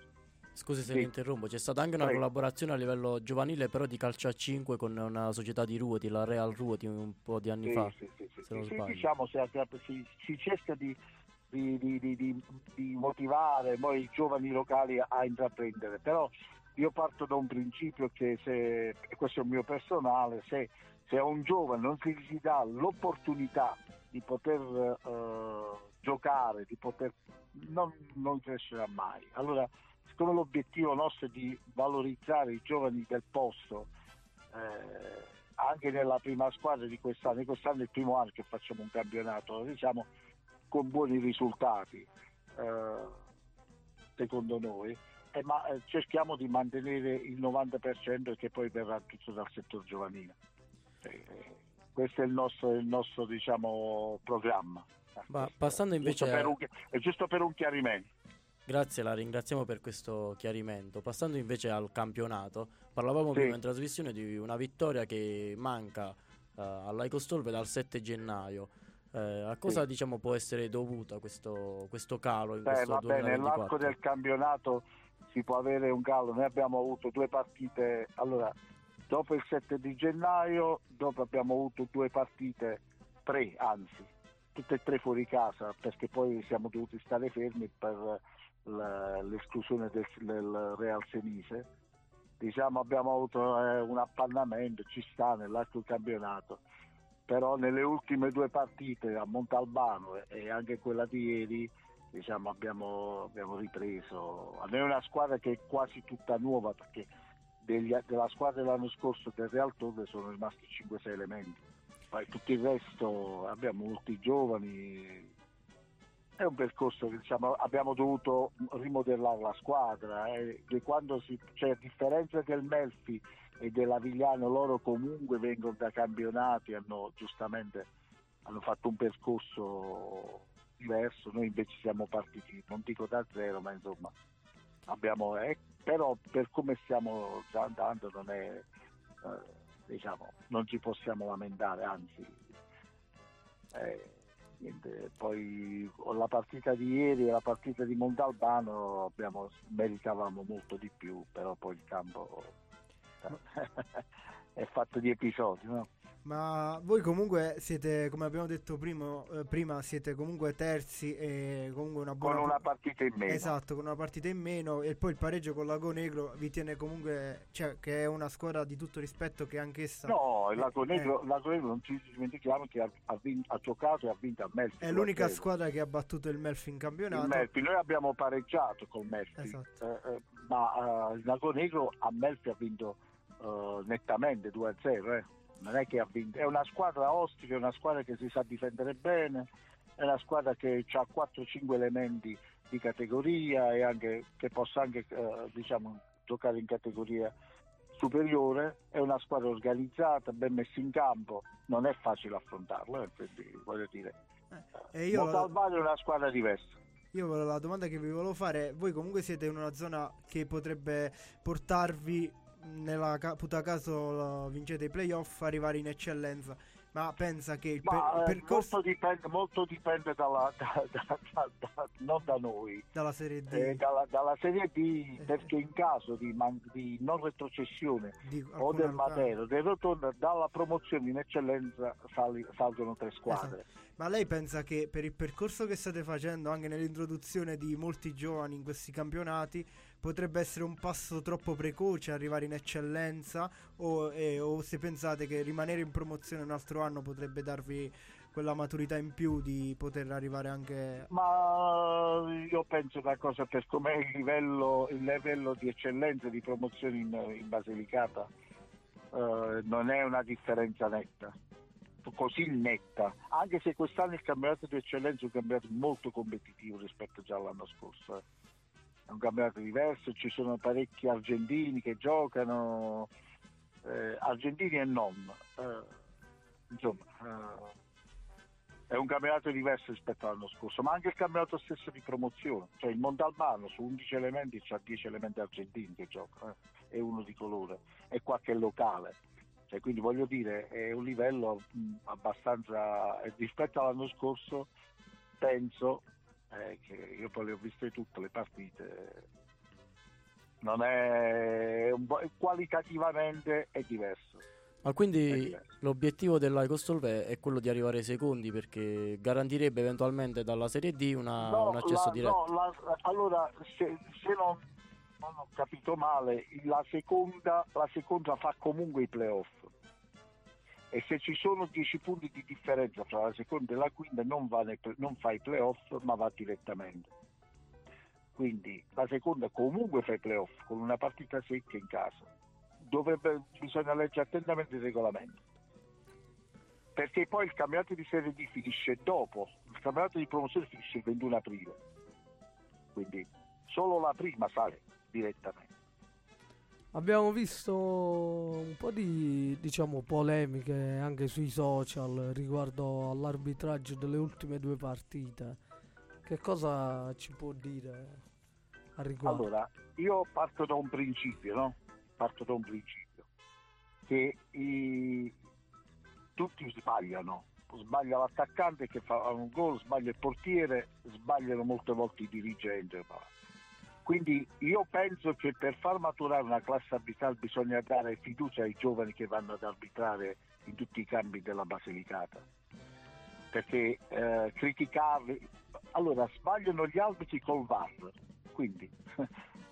scusi se Sì. mi interrompo, c'è stata anche una Prego. collaborazione a livello giovanile, però di calcio a 5 con una società di Ruoti, la Real Ruoti, un po' di anni Sì, fa. sì, sì, sì, se non sì, sbaglio. diciamo si, si- si cerca di, di- di- di- motivare poi i giovani locali a intraprendere, però io parto da un principio che se, e questo è il mio personale, se, se a un giovane non si dà l'opportunità di poter eh, giocare, di poter non, non crescerà mai. Allora, siccome l'obiettivo nostro è di valorizzare i giovani del posto, eh, anche nella prima squadra di quest'anno, quest'anno è il primo anno che facciamo un campionato, diciamo con buoni risultati, eh, secondo noi, eh, ma eh, cerchiamo di mantenere il 90% che poi verrà tutto dal settore giovanile. Eh, questo è il nostro, il nostro diciamo, programma. Ma passando Giusto invece per a- un, è giusto per un chiarimento. Grazie, la ringraziamo per questo chiarimento. Passando invece al campionato, parlavamo Sì. prima in trasmissione di una vittoria che manca eh, all'Aico Stolve dal 7 gennaio. Eh, a cosa Sì. diciamo può essere dovuta questo, questo calo in Beh, questo vabbè, nell'arco 2024? del campionato si può avere un calo. Noi abbiamo avuto due partite, allora, dopo il 7 di gennaio, dopo abbiamo avuto due partite, tre anzi, tutte e tre fuori casa, perché poi siamo dovuti stare fermi per la- l'esclusione del, del Real Senise. Diciamo abbiamo avuto eh, un appannamento, ci sta nell'arco del campionato però nelle ultime due partite a Montalbano e- anche quella di ieri diciamo, abbiamo, abbiamo ripreso. È una squadra che è quasi tutta nuova perché degli- della squadra dell'anno scorso del Real Torre sono rimasti 5-6 elementi. Poi tutto il resto abbiamo molti giovani. È un percorso che diciamo, abbiamo dovuto rimodellare la squadra. eh, si, cioè, a differenza del Melfi e dell'Avigliano, loro comunque vengono da campionati, hanno giustamente hanno fatto un percorso diverso, noi invece siamo partiti, non dico da zero, ma insomma abbiamo, eh, però per come stiamo già andando non è, eh, diciamo, non ci possiamo lamentare, anzi, eh, niente, poi con la partita di ieri e la partita di Montalbano abbiamo, meritavamo molto di più, però poi il campo è fatto di episodi, no? Ma voi comunque siete, come abbiamo detto prima, eh, prima siete comunque terzi e comunque una buona... con una partita in meno. Esatto, con una partita in meno e poi il pareggio con Lago Negro vi tiene comunque, cioè che è una squadra di tutto rispetto che anch'essa No, il Lago Eh, Negro, Lago Negro non ci dimentichiamo che ha, ha vin- ha giocato e ha vinto a Melfi. è l'unica 2-0. squadra che ha battuto il Melfi in Il campionato. Melfi. Noi abbiamo pareggiato con Melfi, Esatto. eh, eh, ma eh, il Lago Negro a Melfi ha vinto eh, nettamente 2-0. eh. Non è che ha vinto, è una squadra ostica, è una squadra che si sa difendere bene, è una squadra che ha 4-5 elementi di categoria e anche, che possa anche eh, diciamo, giocare in categoria superiore, è una squadra organizzata, ben messa in campo, non è facile affrontarla, eh, quindi voglio dire. E io, Montalbano è una squadra diversa. io la domanda che vi volevo fare, voi comunque siete in una zona che potrebbe portarvi nella ca- puta caso vincete i playoff, arrivare in eccellenza, ma pensa che il, per- Ma eh, percorso molto, dipende, molto dipende dalla, da- da- da- non da noi, dalla Serie D, eh, dalla, dalla Serie D, perché in caso di, man- di non retrocessione di o del Matero, del Rotonda, dalla promozione in eccellenza sali- salgono tre squadre. Ma lei pensa che per il percorso che state facendo anche nell'introduzione di molti giovani in questi campionati potrebbe essere un passo troppo precoce arrivare in eccellenza o, eh, o se pensate che rimanere in promozione un altro anno potrebbe darvi quella maturità in più di poter arrivare anche Ma io penso una cosa per com'è il livello, il livello di eccellenza di promozione in, in Basilicata eh, non è una differenza netta, così netta, anche se quest'anno il campionato di eccellenza è un campionato molto competitivo rispetto già all'anno scorso. eh. È un campionato diverso, ci sono parecchi argentini che giocano, eh, argentini e non. eh, insomma, eh, è un campionato diverso rispetto all'anno scorso, ma anche il campionato stesso di promozione, cioè il Montalbano su 11 elementi c'ha 10 elementi argentini che giocano eh, e uno di colore e qualche locale. Cioè, quindi voglio dire, è un livello mh, abbastanza eh, rispetto all'anno scorso, penso eh, che io poi le ho viste tutte le partite. Non è qualitativamente è diverso. Ma quindi diverso. l'obiettivo Stolve è quello di arrivare ai secondi perché garantirebbe eventualmente dalla Serie D una- No, un accesso la- diretto. no, la- allora, se, se non non ho capito male, la seconda, la seconda fa comunque i playoff. E se ci sono 10 punti di differenza tra la seconda e la quinta non, va nei play- non fa i playoff ma va direttamente. Quindi la seconda comunque fa i playoff con una partita secca in casa. Dovrebbe, bisogna leggere attentamente il regolamento. Perché poi il campionato di Serie D finisce dopo, il campionato di promozione finisce il 21 aprile. Quindi solo la prima sale direttamente. Abbiamo visto un po' di diciamo polemiche anche sui social riguardo all'arbitraggio delle ultime due partite. Che cosa ci può dire a riguardo? Allora, io parto da un principio, no? Parto da un principio. Che i- tutti sbagliano. Sbaglia l'attaccante che fa un gol, sbaglia il portiere, sbagliano molte volte i dirigenti. Quindi io penso che per far maturare una classe arbitrale bisogna dare fiducia ai giovani che vanno ad arbitrare in tutti i campi della Basilicata. Perché eh, criticarli... Allora, sbagliano gli arbitri col VAR, quindi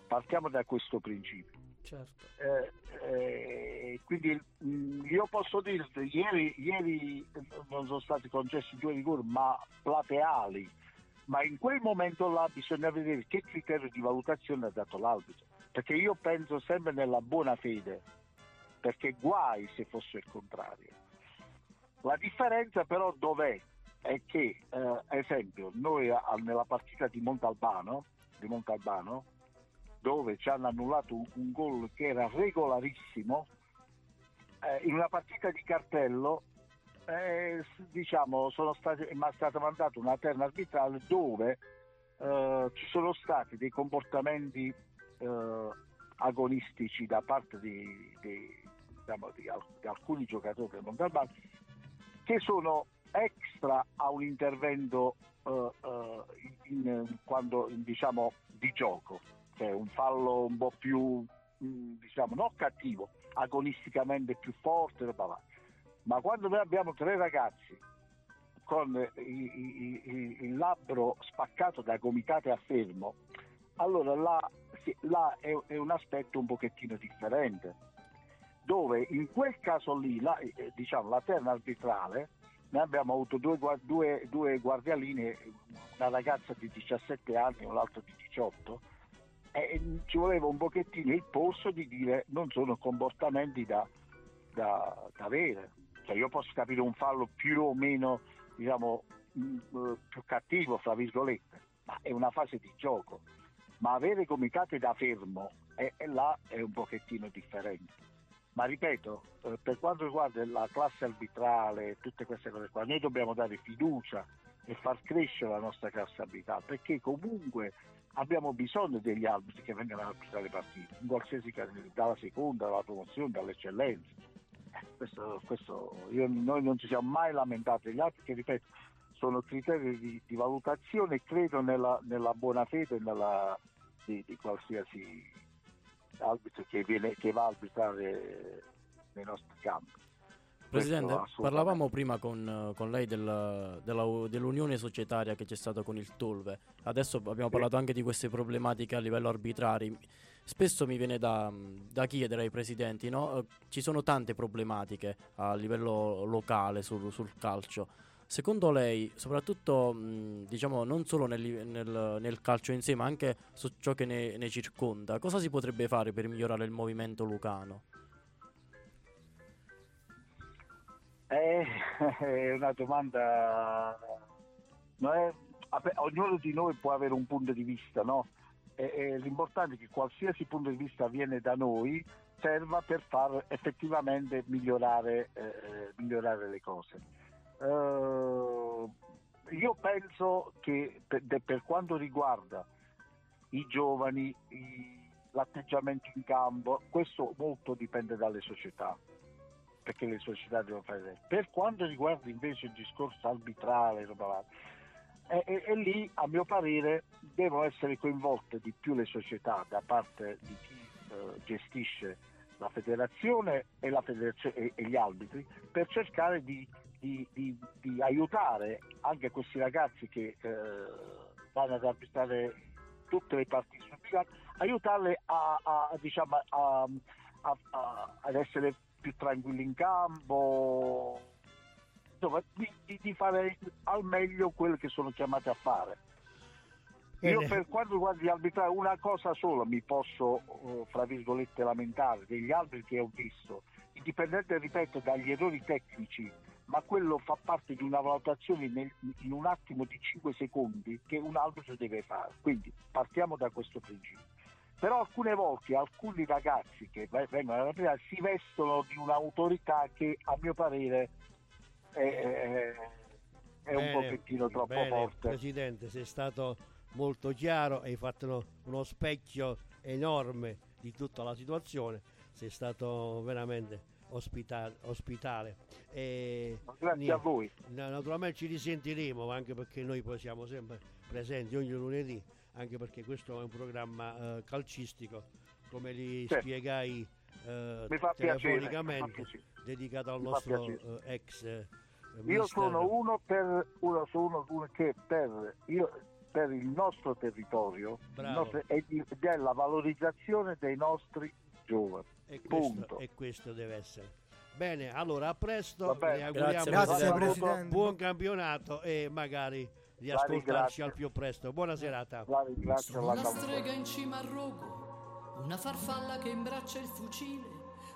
partiamo da questo principio. Certo. Eh, eh, quindi mh, io posso dirti, ieri, ieri non sono stati concessi due rigori, ma plateali, ma in quel momento là bisogna vedere che criterio di valutazione ha dato l'arbitro, perché io penso sempre nella buona fede, perché guai se fosse il contrario. La differenza però dov'è? È che, eh, esempio, noi a- nella partita di Montalbano, di Montalbano dove ci hanno annullato un, un gol che era regolarissimo, eh, in una partita di cartello eh, diciamo, sono stati, mi è stata mandata una terna arbitrale dove eh, ci sono stati dei comportamenti eh, agonistici da parte di, di- diciamo, di al- di alcuni giocatori del Montalbano che sono extra a un intervento eh, eh, in- quando, diciamo, di gioco, cioè un fallo un po' più, mh, diciamo, non cattivo, agonisticamente più forte, roba varia. Ma quando noi abbiamo tre ragazzi con il labbro spaccato da gomitate a fermo, allora là, sì, là è, è un aspetto un pochettino differente, dove in quel caso lì, la, eh, diciamo, la terna arbitrale, noi abbiamo avuto due, due- due guardialine, una ragazza di 17 anni e un altro di 18, e ci voleva un pochettino il polso di dire non sono comportamenti da, da, da avere. Cioè io posso capire un fallo più o meno diciamo, mh, eh, più cattivo, fra virgolette, ma è una fase di gioco. Ma avere comitate da fermo e, e là è un pochettino differente. Ma ripeto, eh, per quanto riguarda la classe arbitrale tutte queste cose qua, noi dobbiamo dare fiducia e far crescere la nostra classe arbitrale, perché comunque abbiamo bisogno degli arbitri che vengano a arbitrare le partite, in qualsiasi caso, dalla seconda, dalla promozione, dall'eccellenza. Questo, questo- io- noi non ci siamo mai lamentati degli altri, che ripeto, sono criteri di, di valutazione credo nella, nella buona fede nella- di, di qualsiasi arbitro che, viene, che va a arbitrare nei nostri campi. Presidente, parlavamo prima con, con lei del- della- dell'unione societaria che c'è stata con il Tolve. Adesso abbiamo parlato anche di queste problematiche a livello arbitrari. Spesso mi viene da, da chiedere ai presidenti, no? Eh, ci sono tante problematiche a livello locale sul, sul calcio. Secondo lei, soprattutto diciamo non solo nel, nel- nel calcio in sé, ma anche su ciò che ne, ne circonda, cosa si potrebbe fare per migliorare il movimento lucano? Eh, è una domanda. non è- ognuno di noi può avere un punto di vista, no? E- e l'importante è che qualsiasi punto di vista viene da noi serva per far effettivamente migliorare, eh, migliorare le cose. Eh, io penso che per, per quanto riguarda i giovani, i- l'atteggiamento in campo, questo molto dipende dalle società perché le società devono fare. Per quanto riguarda invece il discorso arbitrale, roba e, e- e lì a mio parere devono essere coinvolte di più le società da parte di chi eh, gestisce la federazione e, la federazio- e- gli arbitri per cercare di, di- di- di aiutare anche questi ragazzi che eh, vanno ad arbitrare tutte le parti istituzionali, aiutarle a, a- diciamo, a- ad essere più tranquilli in campo, insomma, di, di- di fare al meglio quello che sono chiamate a fare. Io per quanto riguarda gli arbitrari una cosa sola mi posso, eh, fra virgolette, lamentare degli altri che ho visto, indipendente, ripeto, dagli errori tecnici, ma quello fa parte di una valutazione nel- in un attimo di 5 secondi che un arbitro deve fare. Quindi partiamo da questo principio. Però alcune volte alcuni ragazzi che vengono alla prima si vestono di un'autorità che a mio parere è, è- è un Bene, pochettino troppo bene, forte. Presidente, sei stato molto chiaro, hai fatto uno, specchio enorme di tutta la situazione, sei stato veramente ospita- ospitale. E Grazie niente, a voi. na- Naturalmente ci risentiremo, anche perché noi poi siamo sempre presenti ogni lunedì, anche perché questo è un programma eh, calcistico, come li Sì. spiegai eh, telefonicamente, dedicato al Mi nostro eh, ex eh, Io mister- sono uno per uno, sono uno che per, io- per il nostro territorio il nostro- è di- della valorizzazione dei nostri giovani. E questo, e questo deve essere. Bene, allora a presto, vi auguriamo Grazie, Grazie buon campionato e magari di ascoltarci al più presto. Buona serata. Sono alla una strega in cima al rogo, una farfalla che imbraccia il fucile,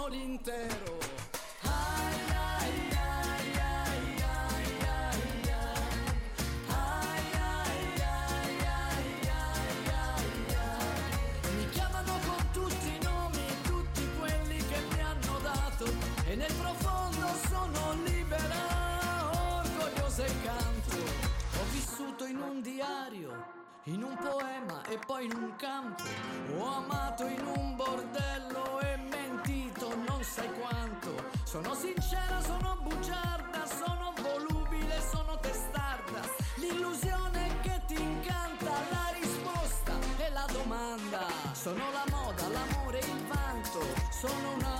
sono l'intero. Ai, ai, ai, ai, ai, ai, ai. Ai, ai, ai, ai, ai, ai, ai. Mi chiamano con tutti i nomi, tutti quelli che mi hanno dato e nel profondo sono libera, orgogliosa e canto. Ho vissuto in un diario, in un poema e poi in un campo. Ho amato in un bordello e sai quanto. Sono sincera, sono bugiarda, sono volubile, sono testarda. L'illusione che ti incanta, la risposta e la domanda. Sono la moda, l'amore, il vanto. Sono una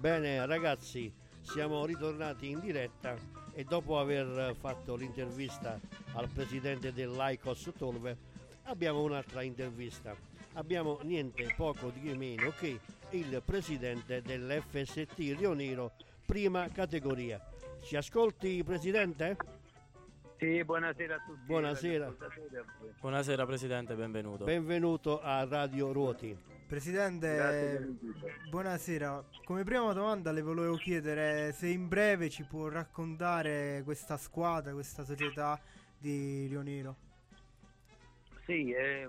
Bene ragazzi, siamo ritornati in diretta e dopo aver fatto l'intervista al presidente dell'ICOS Tolve abbiamo un'altra intervista. Abbiamo niente poco di meno che il presidente dell'FST Rio Nero, prima categoria. Ci ascolti presidente? Sì, buonasera a tutti. Buonasera. Buonasera Presidente, benvenuto. Benvenuto a Radio Ruoti. Presidente, buonasera. Come prima domanda le volevo chiedere se in breve ci può raccontare questa squadra, questa società di Rio Nero. Sì, è,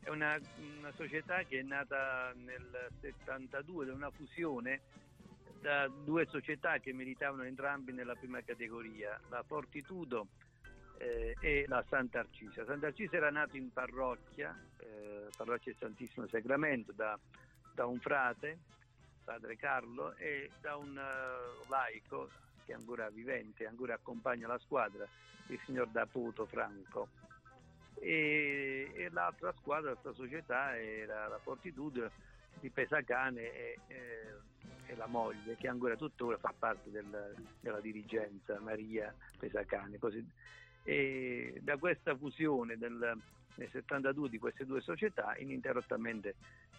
è una, una società che è nata nel 72 da una fusione da due società che militavano entrambi nella prima categoria, la Fortitudo eh, e la Sant'Arcisa. Sant'Arcisa era nato in parrocchia, eh, parrocchia Santissimo Sacramento, da, da un frate, padre Carlo, e da un eh, laico che è ancora vivente, ancora accompagna la squadra, il signor Daputo Franco. E, e l'altra squadra, questa società, era la Fortitudo di Pesacane e, e- e la moglie, che ancora tuttora fa parte del- della dirigenza, Maria Pesacane. Così. E da questa fusione del, nel 72 di queste due società, ininterrottamente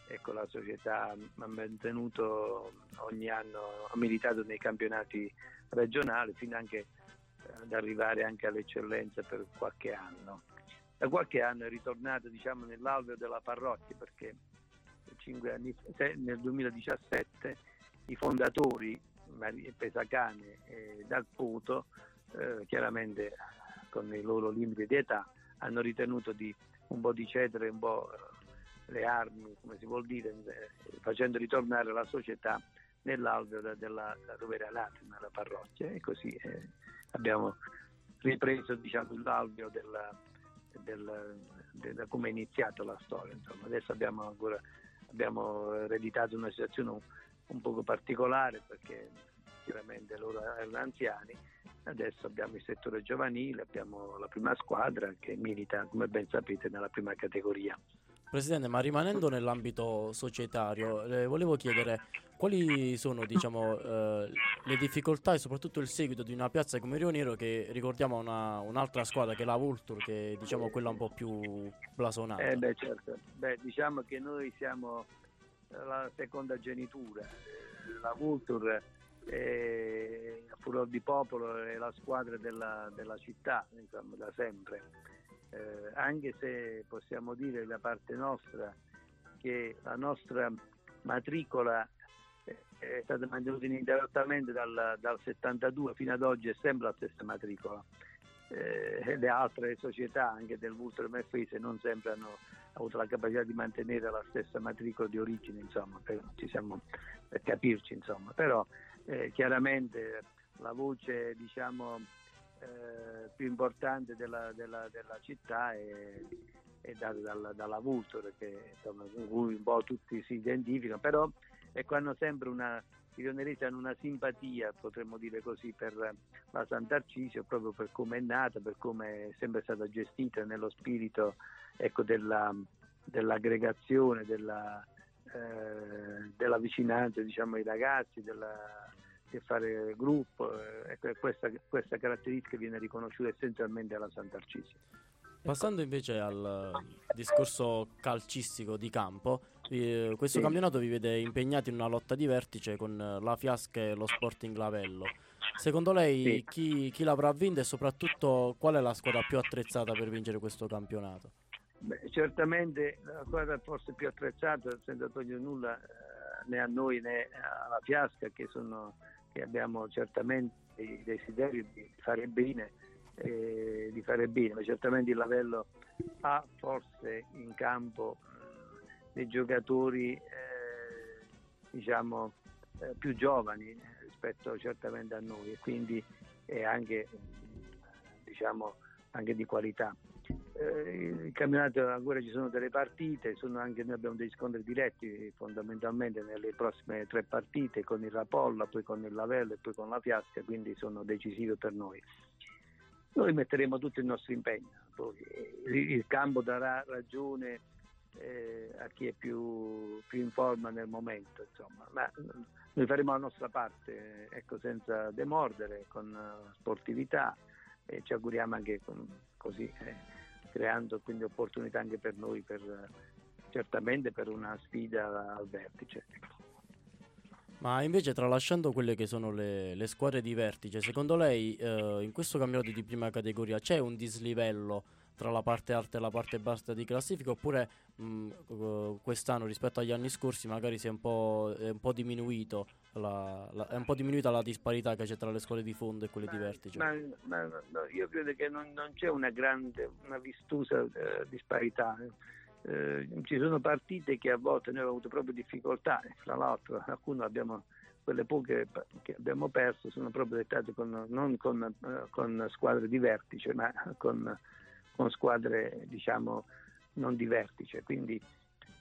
ecco, la società ha mantenuto ogni anno, ha militato nei campionati regionali fino anche ad arrivare anche all'eccellenza per qualche anno. Da qualche anno è ritornato diciamo, nell'alveo della parrocchia perché anni nel 2017 i fondatori Pesacane e Dal Puto eh, chiaramente con i loro limiti di età hanno ritenuto di un po' di cedere un po' eh, le armi, come si vuol dire, eh, facendo ritornare la società nell'alveo della, dove era nata, nella parrocchia e così eh, abbiamo ripreso diciamo, l'alveo della, del- della- come è iniziata la storia. Insomma. Adesso abbiamo ancora abbiamo ereditato una situazione un, un poco particolare perché chiaramente loro erano anziani, adesso abbiamo il settore giovanile, abbiamo la prima squadra che milita, come ben sapete, nella prima categoria. Presidente, ma rimanendo nell'ambito societario, le volevo chiedere quali sono diciamo, eh, le difficoltà e soprattutto il seguito di una piazza come Rio Nero che ricordiamo una, un'altra squadra che è la Vulture, che è diciamo, quella un po' più blasonata. Eh beh, certo. Beh, diciamo che noi siamo eh, la seconda genitura, Eh, la Vulture a furor di popolo è la squadra della, della città, insomma, da sempre. Eh, anche se possiamo dire da parte nostra che la nostra matricola eh, è stata mantenuta ininterrottamente dal, dal 72 fino ad oggi è sempre la stessa matricola. Eh, le altre società anche del Vulture Merfese non sempre hanno avuto la capacità di mantenere la stessa matricola di origine, insomma, per, siamo, per capirci, insomma. Però eh, chiaramente la voce diciamo, eh, più importante della, della- della città è, è data dalla Vulture, che, insomma, con cui un po' tutti si identificano, però ecco, hanno sempre una, i rioneresi hanno una simpatia, potremmo dire così, per la Sant'Arcisio, proprio per come è nata, per come è sempre stata gestita nello spirito ecco, della, dell'aggregazione, della, eh, della vicinanza diciamo, ai ragazzi, della, di fare gruppo. eh, e questa, questa caratteristica viene riconosciuta essenzialmente alla Sant'Arcisio. Passando invece al eh, discorso calcistico di campo, eh, questo Sì. campionato vi vede impegnati in una lotta di vertice con eh, la Fiasca e lo Sporting Lavello. Secondo lei Sì. chi, chi l'avrà vinta e soprattutto qual è la squadra più attrezzata per vincere questo campionato? Beh, certamente la squadra forse più attrezzata, senza togliere nulla eh, né a noi né alla Fiasca, che, sono, che abbiamo certamente il desiderio di fare bene, eh, di fare bene, ma certamente il Lavello ha forse in campo eh, dei giocatori eh, diciamo eh, più giovani rispetto certamente a noi e quindi è anche diciamo anche di qualità. Eh, il campionato ancora ci sono delle partite, sono anche, noi abbiamo degli scontri diretti fondamentalmente nelle prossime tre partite con il Rapolla, poi con il Lavello e poi con la Fiasca, quindi sono decisive per noi. Noi metteremo tutto il nostro impegno, poi il, il campo darà ragione eh, a chi è più, più in forma nel momento, insomma. ma mm, noi faremo la nostra parte, ecco, senza demordere, con eh, sportività e ci auguriamo anche con- così, eh, creando quindi opportunità anche per noi, per, certamente per una sfida al vertice. Ma invece tralasciando quelle che sono le, le squadre di vertice, secondo lei eh, in questo campionato di prima categoria c'è un dislivello tra la parte alta e la parte bassa di classifica oppure mh, eh, quest'anno rispetto agli anni scorsi magari si è un po', è un po' diminuito la, la- è un po' diminuita la disparità che c'è tra le scuole di fondo e quelle di vertice? Ma, ma- no, io credo che non, non c'è una grande, una vistosa eh, disparità. Eh, ci sono partite che a volte noi abbiamo avuto proprio difficoltà, fra l'altro alcune abbiamo, quelle poche che abbiamo perso sono proprio dettate con, non con, eh, con squadre di vertice, ma con, con squadre diciamo non di vertice. Quindi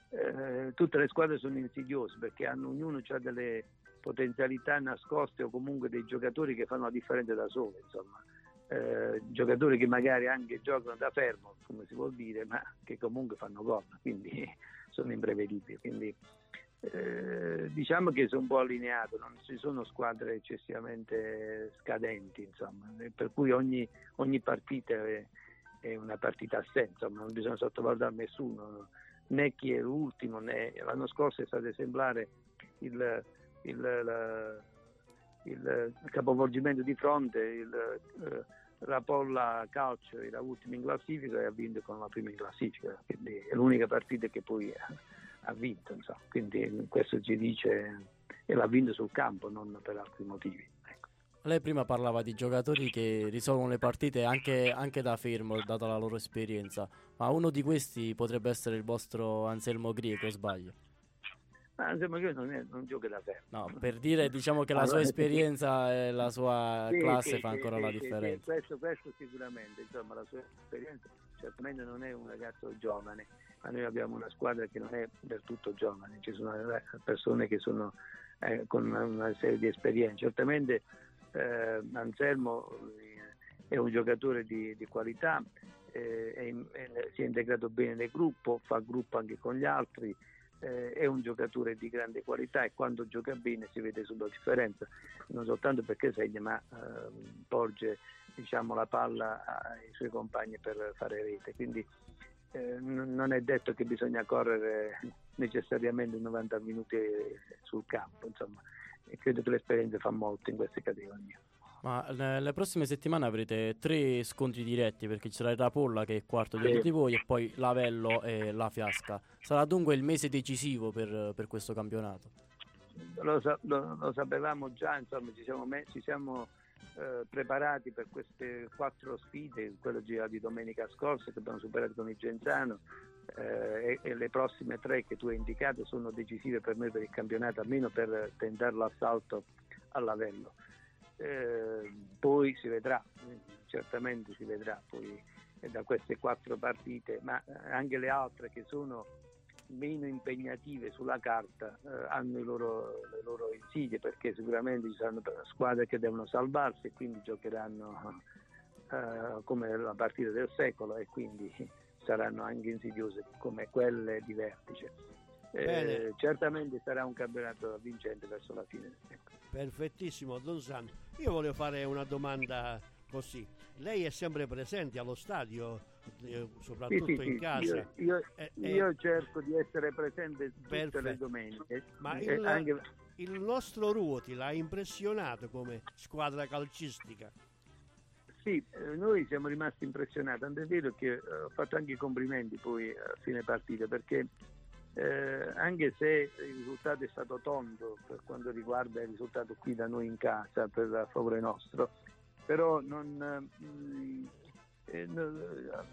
eh, tutte le squadre sono insidiose perché hanno, ognuno ha delle potenzialità nascoste o comunque dei giocatori che fanno la differenza da soli, insomma. Eh, giocatori che magari anche giocano da fermo, come si vuol dire, ma che comunque fanno gol, quindi sono imprevedibili. Quindi eh, diciamo che sono un po' allineato, non ci sono squadre eccessivamente scadenti, insomma, per cui ogni, ogni partita è una partita a sé, insomma, non bisogna sottovalutare nessuno, né chi è l'ultimo, né l'anno scorso è stato esemplare il, il, la- il capovolgimento di fronte, il eh, Rapolla Calcio era ultimo in classifica e ha vinto con la prima in classifica, quindi è l'unica partita che poi ha, ha vinto, insomma. quindi questo ci dice e l'ha vinto sul campo, non per altri motivi. Lei prima parlava di giocatori che risolvono le partite anche, anche da fermo, data la loro esperienza, ma uno di questi potrebbe essere il vostro Anselmo Grieco, sbaglio? Ma Anselmo Grieco non, è- non gioca da fermo. No, per dire diciamo che la sua Allora, esperienza e la sua Sì, classe sì, fa ancora sì, la differenza. questo, questo sicuramente, insomma, la sua esperienza certamente non è un ragazzo giovane, ma noi abbiamo una squadra che non è del tutto giovane, ci sono persone che sono eh, con una, una serie di esperienze. Certamente eh, Anselmo eh, è un giocatore di, di qualità, eh, è è- si è integrato bene nel gruppo, fa gruppo anche con gli altri, eh, è un giocatore di grande qualità e quando gioca bene si vede subito la differenza, non soltanto perché segna ma ehm, porge diciamo, la palla ai suoi compagni per fare rete. Quindi eh, non è detto che bisogna correre necessariamente 90 minuti sul campo, insomma, e credo che l'esperienza fa molto in queste categorie. Ma nelle prossime settimane avrete tre scontri diretti perché ci sarà il Rapolla che è quarto di voi e poi Lavello e la Fiasca. Sarà dunque il mese decisivo per, per questo campionato. Lo, lo- lo sapevamo già, insomma, ci siamo, me- ci siamo, eh, preparati per queste quattro sfide, quello già di domenica scorsa che abbiamo superato con il Genzano eh, e, e le prossime tre che tu hai indicato sono decisive per noi per il campionato, almeno per tentare l'assalto al Lavello. Eh, poi si vedrà, eh, certamente si vedrà poi eh, da queste quattro partite, ma eh, anche le altre che sono meno impegnative sulla carta eh, hanno loro, le loro insidie perché sicuramente ci saranno squadre che devono salvarsi e quindi giocheranno eh, come la partita del secolo e quindi saranno anche insidiose come quelle di vertice. Eh, certamente sarà un campionato vincente verso la fine. Ecco. Perfettissimo, Don San. Io voglio fare una domanda così. Lei è sempre presente allo stadio, eh, Sì, soprattutto sì, in sì, casa. Io, io- Eh, eh, io cerco di essere presente tutte Perfetto. le domeniche. Ma Eh, il- anche- il nostro Ruoti l'ha impressionato come squadra calcistica. Sì, eh, noi siamo rimasti impressionati, tanto è vero che eh, ho fatto anche i complimenti poi a fine partita perché eh, anche se il risultato è stato tondo per quanto riguarda il risultato qui da noi in casa per favore nostro, però non, eh, mh, eh,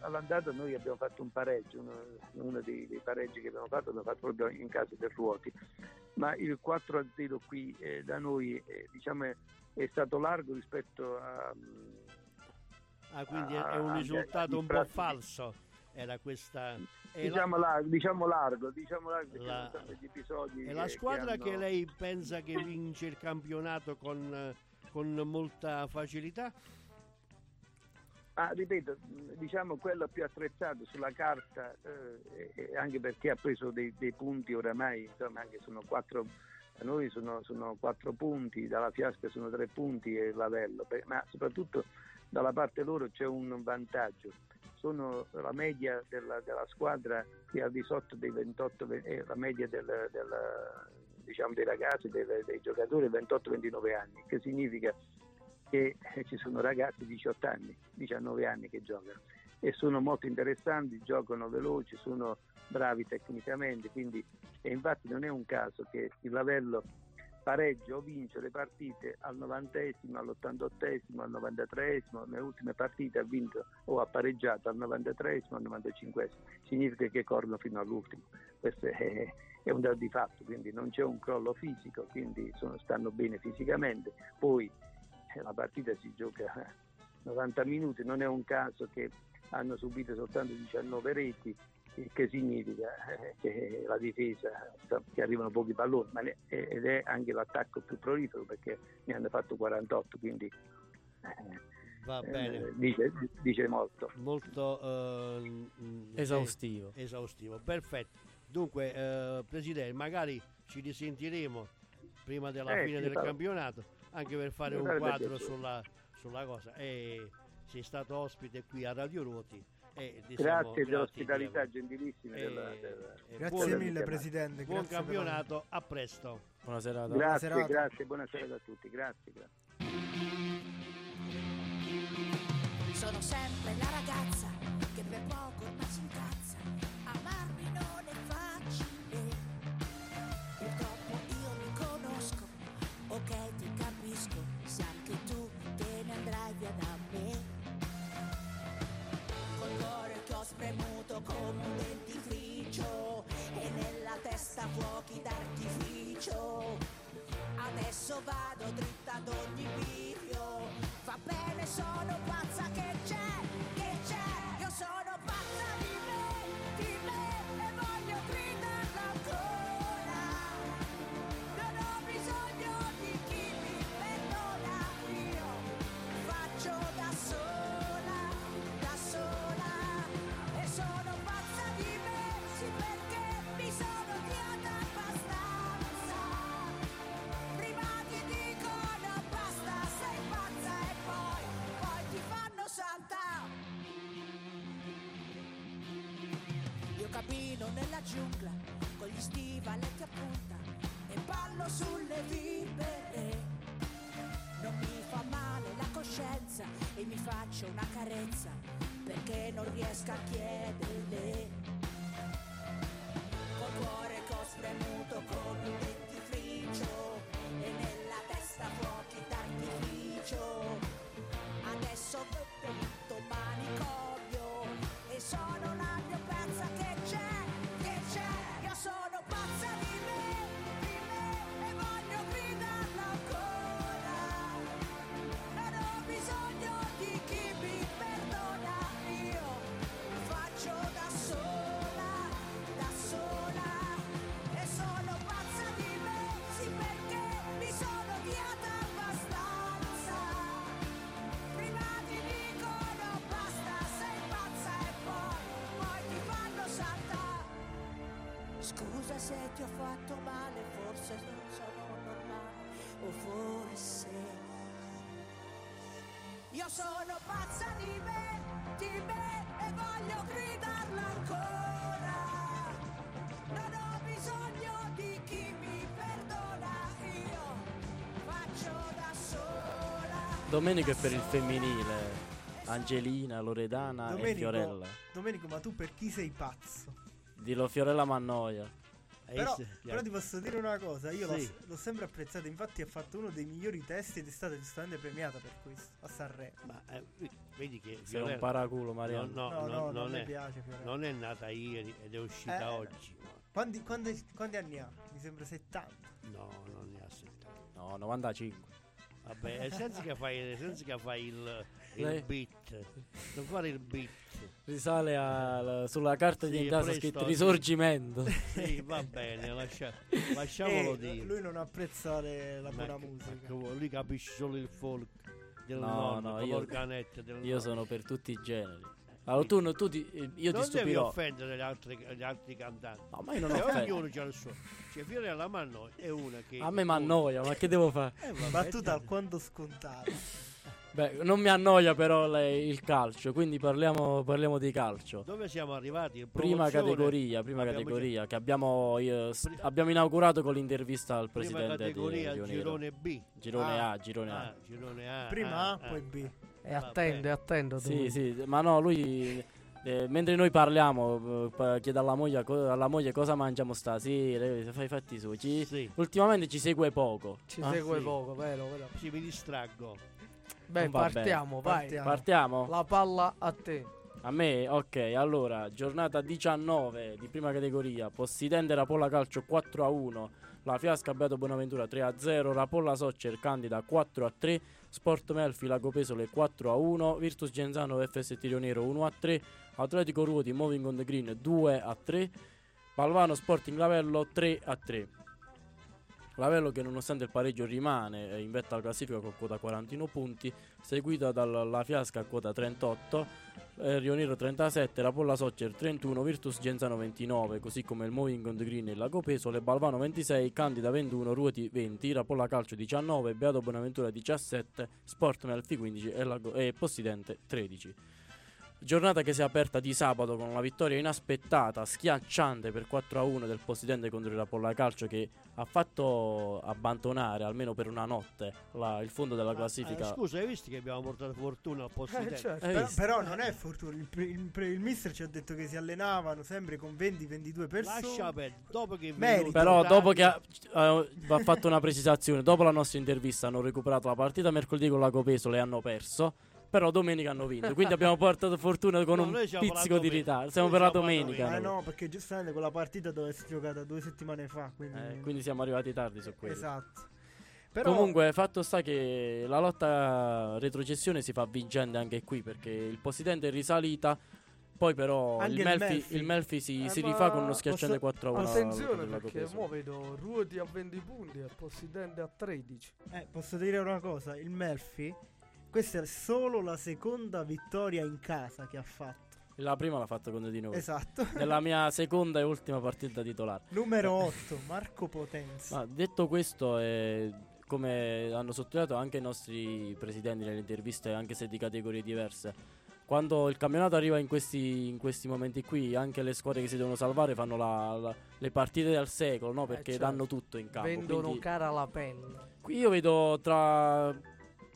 all'andata noi abbiamo fatto un pareggio, uno, uno dei, dei pareggi che abbiamo fatto l'abbiamo fatto proprio in casa del Ruoti, ma il 4 a 0 qui eh, da noi diciamo, è, è stato largo rispetto a... Ah, quindi è- è Ah, un risultato un po' falso. Era questa. Diciamo, la, largo, diciamo largo, diciamo largo La- è la che- squadra che, che, hanno- lei pensa che vince il campionato con, con molta facilità? Ah, ripeto, diciamo quello più attrezzato sulla carta, eh, anche perché ha preso dei, dei punti oramai, insomma, anche sono quattro, da noi sono, sono quattro punti, dalla Fiasca sono tre punti e Lavello, ma soprattutto dalla parte loro c'è un vantaggio. Sono la media della, della squadra che è al di sotto dei 28, ve- è la media del- del- diciamo, dei ragazzi, dei, dei giocatori 28-29 anni, che significa che eh, ci sono ragazzi di 18 anni, 19 anni che giocano e sono molto interessanti, giocano veloci, sono bravi tecnicamente, quindi e infatti non è un caso che il Lavello pareggia o vince le partite al 90esimo, all'88esimo, al 93esimo, nelle ultime partite ha vinto o ha pareggiato al 93esimo, al 95esimo, significa che corrono fino all'ultimo. Questo è, è un dato di fatto, quindi non c'è un crollo fisico, quindi sono- stanno bene fisicamente. Poi eh, la partita si gioca 90 minuti, non è un caso che hanno subito soltanto 19 reti, che significa eh, che la difesa sa- che arrivano pochi palloni, ma ne- ed è anche l'attacco più prolifero perché ne hanno fatto 48, quindi eh, Va eh, bene. dice, dice molto. Molto eh, Esaustivo. eh, esaustivo. Perfetto. Dunque, eh, Presidente, magari ci risentiremo prima della Eh, fine del fa- campionato, anche per fare Mi un quadro sulla, sulla cosa. E sei stato ospite qui a Radio Ruoti. E ti siamo Grazie grati di dell'ospitalità gentilissima. E- della- della- e Grazie buon- mille, Presidente. Buon grazie campionato, a presto. Buona serata. Grazie, serata. grazie, buonasera a tutti, grazie. grazie. Sono sempre la ragazza che per poco ormai si incazza. Amarmi non è facile. Purtroppo io mi conosco. Ok, ti capisco. Se anche tu come un dentifricio e nella testa fuochi d'artificio. Adesso vado dritta ad ogni video, va bene sono pazza che c'è, che c'è, io sono cammino nella giungla con gli stivaletti a punta e ballo sulle libere. Non mi fa male la coscienza e mi faccio una carezza perché non riesco a chiederle. Scusa se ti ho fatto male, forse non sono normale, o forse... Io sono pazza di me, di me e voglio gridarla ancora. Non ho bisogno di chi mi perdona, io faccio da sola. Domenico è per il femminile. Angelina, Loredana e Domenico, Fiorella. Domenico, ma tu per chi sei pazzo? Dillo Fiorella Mannoia. Però, però ti posso dire una cosa, io l'ho, Sì. l'ho sempre apprezzato, infatti ha fatto uno dei migliori testi ed è stata giustamente premiata per questo, a Sanremo. Ma eh, vedi che Sei un paraculo, Mariano. No, No, no, no, no, non mi è, piace non è nata ieri ed è uscita Eh. oggi. Quanti, quanti- quanti anni ha? Mi sembra 70. No, non ne ha 70. No, 95. Vabbè, è senza che fai, senza che fai il, il beat. Non fare il beat. Risale a- sulla carta Sì, di presto, scritto risorgimento. Sì, va bene, lascia- lasciamolo Eh, dire. lui non apprezza le- la Ma buona ma musica. vuoi, lui capisce solo il folk del No, nonno, no, io- l'organetto del Io nonno. sono per tutti i generi. Allora tu, no- tu ti- io non ti devi stupirò. offendere gli altri, gli altri cantanti. No, ma io non Eh, offendo. ognuno c'ha il suo. Cioè, Fiorella Manno è una che. A me mi annoia, ma che devo fare? Eh, vabbè, Battuta alquanto scontata. Beh, non mi annoia però lei- il calcio, quindi parliamo, parliamo di calcio. Dove siamo arrivati? Prima categoria, prima Abbiamo categoria che abbiamo, eh, s- abbiamo inaugurato con l'intervista al Prima presidente di categoria Rionero. girone B. Girone Ah. A, girone A. Ah, girone A. Prima ah, A, poi B. E attende, attendo. Sì, tu. sì, ma no, lui eh, mentre noi parliamo eh, chiede alla moglie, co- alla moglie cosa mangiamo stasera, eh, fai i fatti suoi. Ci- Sì, ultimamente ci segue poco. Ci Ah, segue sì. poco, vero, vero. sì, mi distraggo. Beh, Non va bene. partiamo, vai. Partiamo. Partiamo? La palla a te. A me, ok, allora, giornata 19 di prima categoria, Possidente Rapolla Calcio 4 a 1, La Fiasca Beato Bonaventura 3 a 0, Rapolla Soccer Candida 4 a 3, Sport Melfi Lago Pesole 4 a 1, Virtus Genzano FS Tirionero 1 a 3, Atletico Ruoti Moving on the Green 2 a 3, Palvano Sporting Lavello 3 a 3. Lavello che nonostante il pareggio rimane eh, in vetta alla classifica con quota 41 punti, seguita dalla Fiasca a quota 38, eh, Rionero 37, Rapolla Soccer 31, Virtus Genzano 29, così come il Moving on the Green e Lago Pesole, Balvano 26, Candida 21, Ruoti 20, Rapolla Calcio 19, Beato Bonaventura 17, Sport Melfi 15 e, Lago- e Possidente 13. Giornata che si è aperta di sabato con una vittoria inaspettata, schiacciante per 4-1 del Possidente contro il Rapolla Calcio che ha fatto abbandonare almeno per una notte la- il fondo della Ma, classifica. eh, scusa, hai visto che abbiamo portato fortuna al posto Eh, certo. Però, però non è fortuna. Il, il, il mister ci ha detto che si allenavano sempre con 20-22 persone. Lascia perdere, dopo che Merito. Però dopo che ha, eh, va fatto una precisazione, dopo la nostra intervista hanno recuperato la partita mercoledì con Lago Peso e hanno perso. Però domenica hanno vinto, quindi abbiamo portato fortuna con No, un pizzico di ritardo. Siamo Noi per la domenica. Eh no, perché giustamente quella partita doveva essere giocata due settimane fa. Quindi, Eh, quindi siamo arrivati tardi su quello. esatto. Però, Comunque, fatto sta che la lotta retrocessione si fa vincente anche qui perché il Possidente è risalita. Poi, però, Anche il il Melfi, Melfi. il Melfi si, Eh, si rifà con uno schiacciante posso- 4 a 1. Attenzione perché Pesaro. vedo Ruoti a 20 punti e Possidente a 13. eh, posso dire una cosa: il Melfi, questa è solo la seconda vittoria in casa che ha fatto. La prima l'ha fatta contro di noi. Esatto. Nella mia seconda e ultima partita titolare. Numero 8, Marco Potenza. Ma detto questo, eh, come hanno sottolineato anche i nostri presidenti nelle interviste, anche se di categorie diverse, quando il campionato arriva in questi, in questi momenti qui, anche le squadre che si devono salvare fanno la- la- le partite del secolo, no? Perché certo. danno tutto in campo. Vendono quindi- cara la pelle. Qui io vedo tra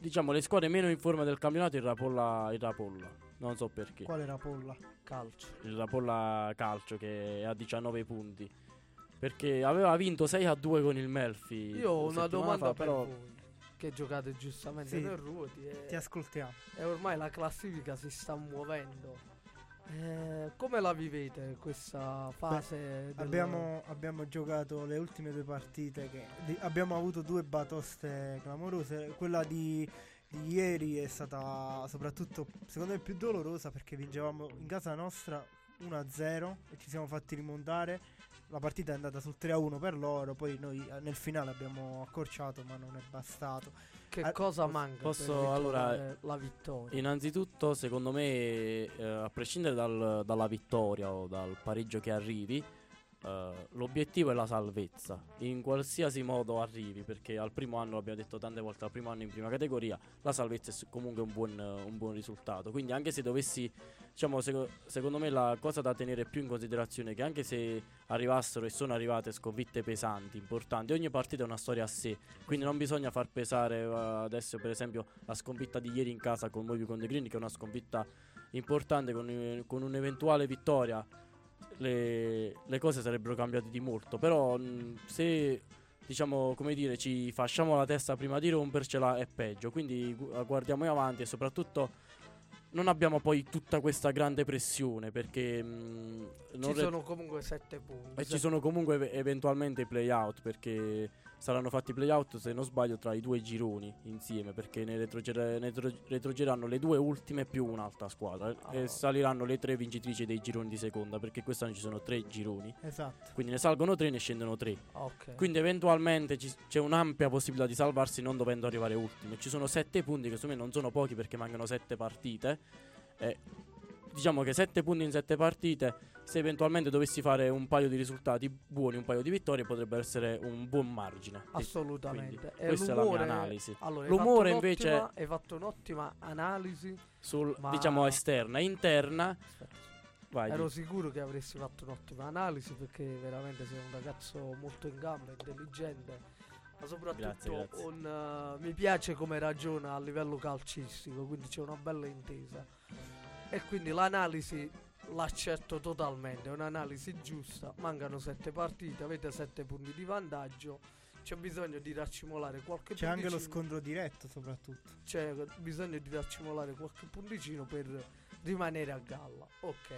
diciamo le squadre meno in forma del campionato il Rapolla, il Rapolla. Non so perché. Qual era Polla? Calcio. Il Rapolla Calcio che è a 19 punti. Perché aveva vinto 6 a 2 con il Melfi. Io ho una domanda fa, per però voi. Che giocate giustamente Sì. per Ruoti e, Ti ascoltiamo. e ormai la classifica si sta muovendo. Eh, come la vivete questa fase? del- Abbiamo, abbiamo giocato le ultime due partite. Che, di- abbiamo avuto due batoste clamorose. Quella di, di ieri è stata soprattutto, secondo me, più dolorosa perché vincevamo in casa nostra 1-0 e ci siamo fatti rimontare. La partita è andata sul 3-1 per loro. Poi noi nel finale abbiamo accorciato, ma non è bastato. Che Ah, cosa manca posso- per allora, la vittoria? Innanzitutto, secondo me, eh, a prescindere dal- dalla vittoria o dal pareggio che arrivi, eh, l'obiettivo è la salvezza. In qualsiasi modo arrivi, perché al primo anno, l'abbiamo detto tante volte, al primo anno in prima categoria, la salvezza è comunque un buon, un buon risultato. Quindi anche se dovessi, diciamo, seco- secondo me la cosa da tenere più in considerazione è che anche se arrivassero e sono arrivate sconfitte pesanti, importanti, ogni partita è una storia a sé. Quindi non bisogna far pesare eh, adesso, per esempio, la sconfitta di ieri in casa con Movi con De Green, che è una sconfitta importante con, eh, con un'eventuale vittoria. Le, le cose sarebbero cambiate di molto. Però mh, se diciamo come dire ci fasciamo la testa prima di rompercela è peggio. Quindi gu- guardiamo in avanti e soprattutto non abbiamo poi tutta questa grande pressione perché mh, non Ci re- sono comunque 7 punti. e ci sono comunque ev- eventualmente i playout perché saranno fatti i playout se non sbaglio tra i due gironi insieme perché ne, retrogere- ne retro- retrogeranno le due ultime più un'altra squadra eh, Ah. e saliranno le tre vincitrici dei gironi di seconda perché quest'anno ci sono tre gironi Esatto. quindi ne salgono tre ne scendono tre Ok. quindi eventualmente ci- c'è un'ampia possibilità di salvarsi non dovendo arrivare ultimi ci sono sette punti che secondo me non sono pochi perché mancano sette partite e diciamo che 7 punti in 7 partite, se eventualmente dovessi fare un paio di risultati buoni, un paio di vittorie, potrebbe essere un buon margine. Assolutamente. Quindi, questa è la mia analisi. Allora, L'umore invece hai fatto un'ottima analisi. sul Ma- diciamo esterna, interna, Aspetta, vai. ero di- sicuro che avresti fatto un'ottima analisi perché veramente sei un ragazzo molto in gamba, intelligente. Ma soprattutto Grazie, grazie. un, eh, mi piace come ragiona a livello calcistico, quindi c'è una bella intesa. E quindi l'analisi l'accetto totalmente, è un'analisi giusta. Mancano sette partite, avete sette punti di vantaggio. C'è bisogno di raccimolare qualche C'è anche lo punticino. scontro diretto, soprattutto. c'è bisogno di raccimolare qualche punticino per rimanere a galla. Ok.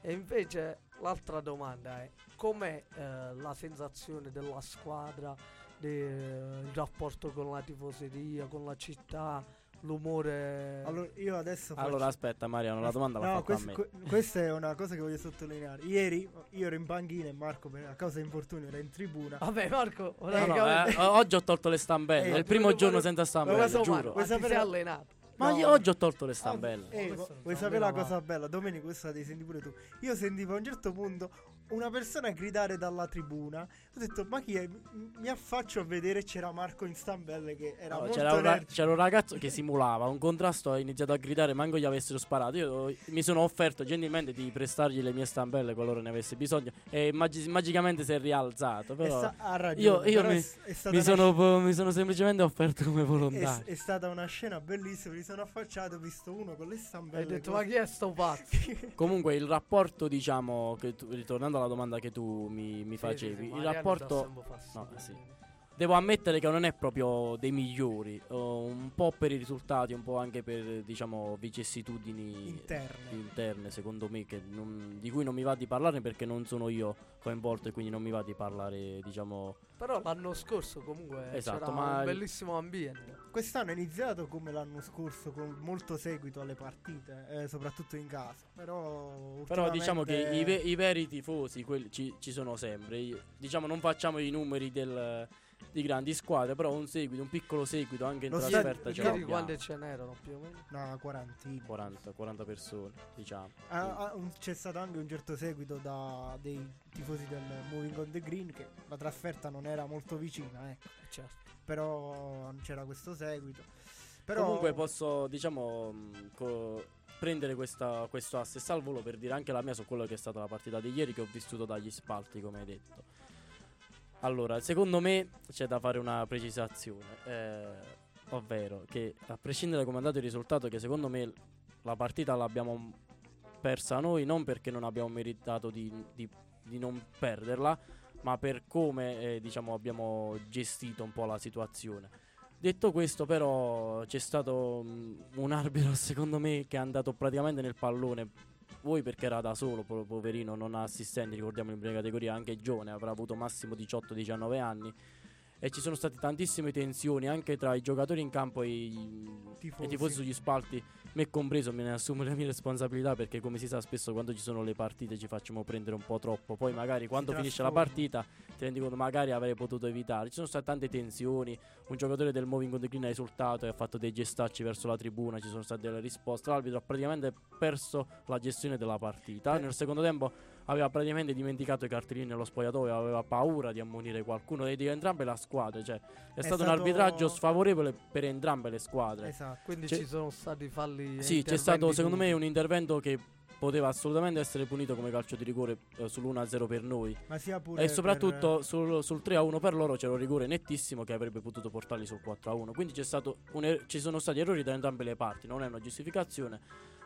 E invece l'altra domanda è com'è eh, la sensazione della squadra, de- il rapporto con la tifoseria, con la città, l'umore... Allora, io adesso faccio... Allora aspetta Mariano, la domanda l'ha No, fatta quest- a me. que- questa è una cosa che voglio sottolineare. Ieri io ero in panchina e Marco, per- a causa di infortunio, era in tribuna. Vabbè Marco, No, no, praticamente- eh, oggi ho tolto le stambelle, Eh, è il primo volevo- giorno senza Ma stambelle, questo giuro. Marco, Vuoi ma ti sapere- sei allenato? Ma No. io oggi ho tolto le Ah, stambelle. eh, questo vuoi so, sapere la cosa bella? Domenico, questa la devi sentire pure tu. Io sentivo a un certo punto una persona gridare dalla tribuna. Ho detto, ma chi è? Mi affaccio a vedere c'era Marco in stambelle che era No, molto c'era, un ra- c'era un ragazzo che simulava un contrasto, ha iniziato a gridare, manco gli avessero sparato. Io mi sono offerto gentilmente di prestargli le mie stambelle qualora ne avesse bisogno. E magi- magicamente si è rialzato. E Però sta- ha ragione. io, io però mi, è, è mi sono, po- mi sono semplicemente offerto come È, volontario. è stata una scena bellissima. Mi sono affacciato, ho visto uno con le stambelle. Hai detto così. ma chi è sto pazzo? Comunque, il rapporto, diciamo, che tu- ritornando alla domanda che tu mi, mi facevi, il rapporto. no, sì. Devo ammettere che non è proprio dei migliori, oh, un po' per i risultati, un po' anche per, diciamo, vicissitudini Interne. interne, secondo me, che non- di cui non mi va di parlare perché non sono io coinvolto e quindi non mi va di parlare, diciamo... Però l'anno scorso comunque Esatto, c'era ma- un bellissimo ambiente. Quest'anno è iniziato come l'anno scorso, con molto seguito alle partite, eh, soprattutto in casa. Però, Però diciamo che ultimamente- i, ve- i veri tifosi quelli ci, ci sono sempre. Diciamo non facciamo i numeri del- di grandi squadre, però un seguito, un piccolo seguito anche in Lo trasferta Ieri l'abbiamo. quante ce n'erano più o meno? No, quarantina. 40, 40 persone, diciamo. Ah, ah, un- c'è stato anche un certo seguito da dei tifosi del Moving on the Green che la trasferta non era molto vicina, ecco. Eh, Certo. però c'era questo seguito. Però Comunque posso, diciamo, mh, co- prendere questa, questo assist al volo per dire anche la mia su quello che è stata la partita di ieri che ho vissuto dagli spalti, come hai detto. Allora, secondo me c'è da fare una precisazione, eh, ovvero che a prescindere da come è andato il risultato, che secondo me la partita l'abbiamo persa noi non perché non abbiamo meritato di, di- di non perderla, ma per come eh, diciamo, abbiamo gestito un po' la situazione. Detto questo, però, c'è stato mm, un arbitro, secondo me, che è andato praticamente nel pallone. Voi perché era da solo, po- poverino, non ha assistenti, ricordiamo in prima categoria, anche giovane, avrà avuto massimo 18-19 anni. E ci sono state tantissime tensioni anche tra i giocatori in campo e i Tifosi. e tifosi. sugli spalti, me compreso, me ne assumo le mie responsabilità perché come si sa spesso quando ci sono le partite ci facciamo prendere un po' troppo, poi magari quando finisce la partita ti rendi conto magari avrei potuto evitare, ci sono state tante tensioni, un giocatore del Moving on the Green ha esultato e ha fatto dei gestacci verso la tribuna, ci sono state delle risposte, l'arbitro ha praticamente perso la gestione della partita, Eh. nel secondo tempo aveva praticamente dimenticato i cartellini nello spogliatoio, aveva paura di ammonire qualcuno di entrambe le squadre, cioè è, stato, un arbitraggio sfavorevole per entrambe le squadre. Esatto. Quindi C'è- ci sono stati falli. Sì, c'è stato secondo me un intervento che poteva assolutamente essere punito come calcio di rigore eh, sull'1-0 per noi e soprattutto per- sul, sul 3-1 per loro c'era un rigore nettissimo che avrebbe potuto portarli sul 4-1 quindi c'è stato un er- ci sono stati errori da entrambe le parti non è una giustificazione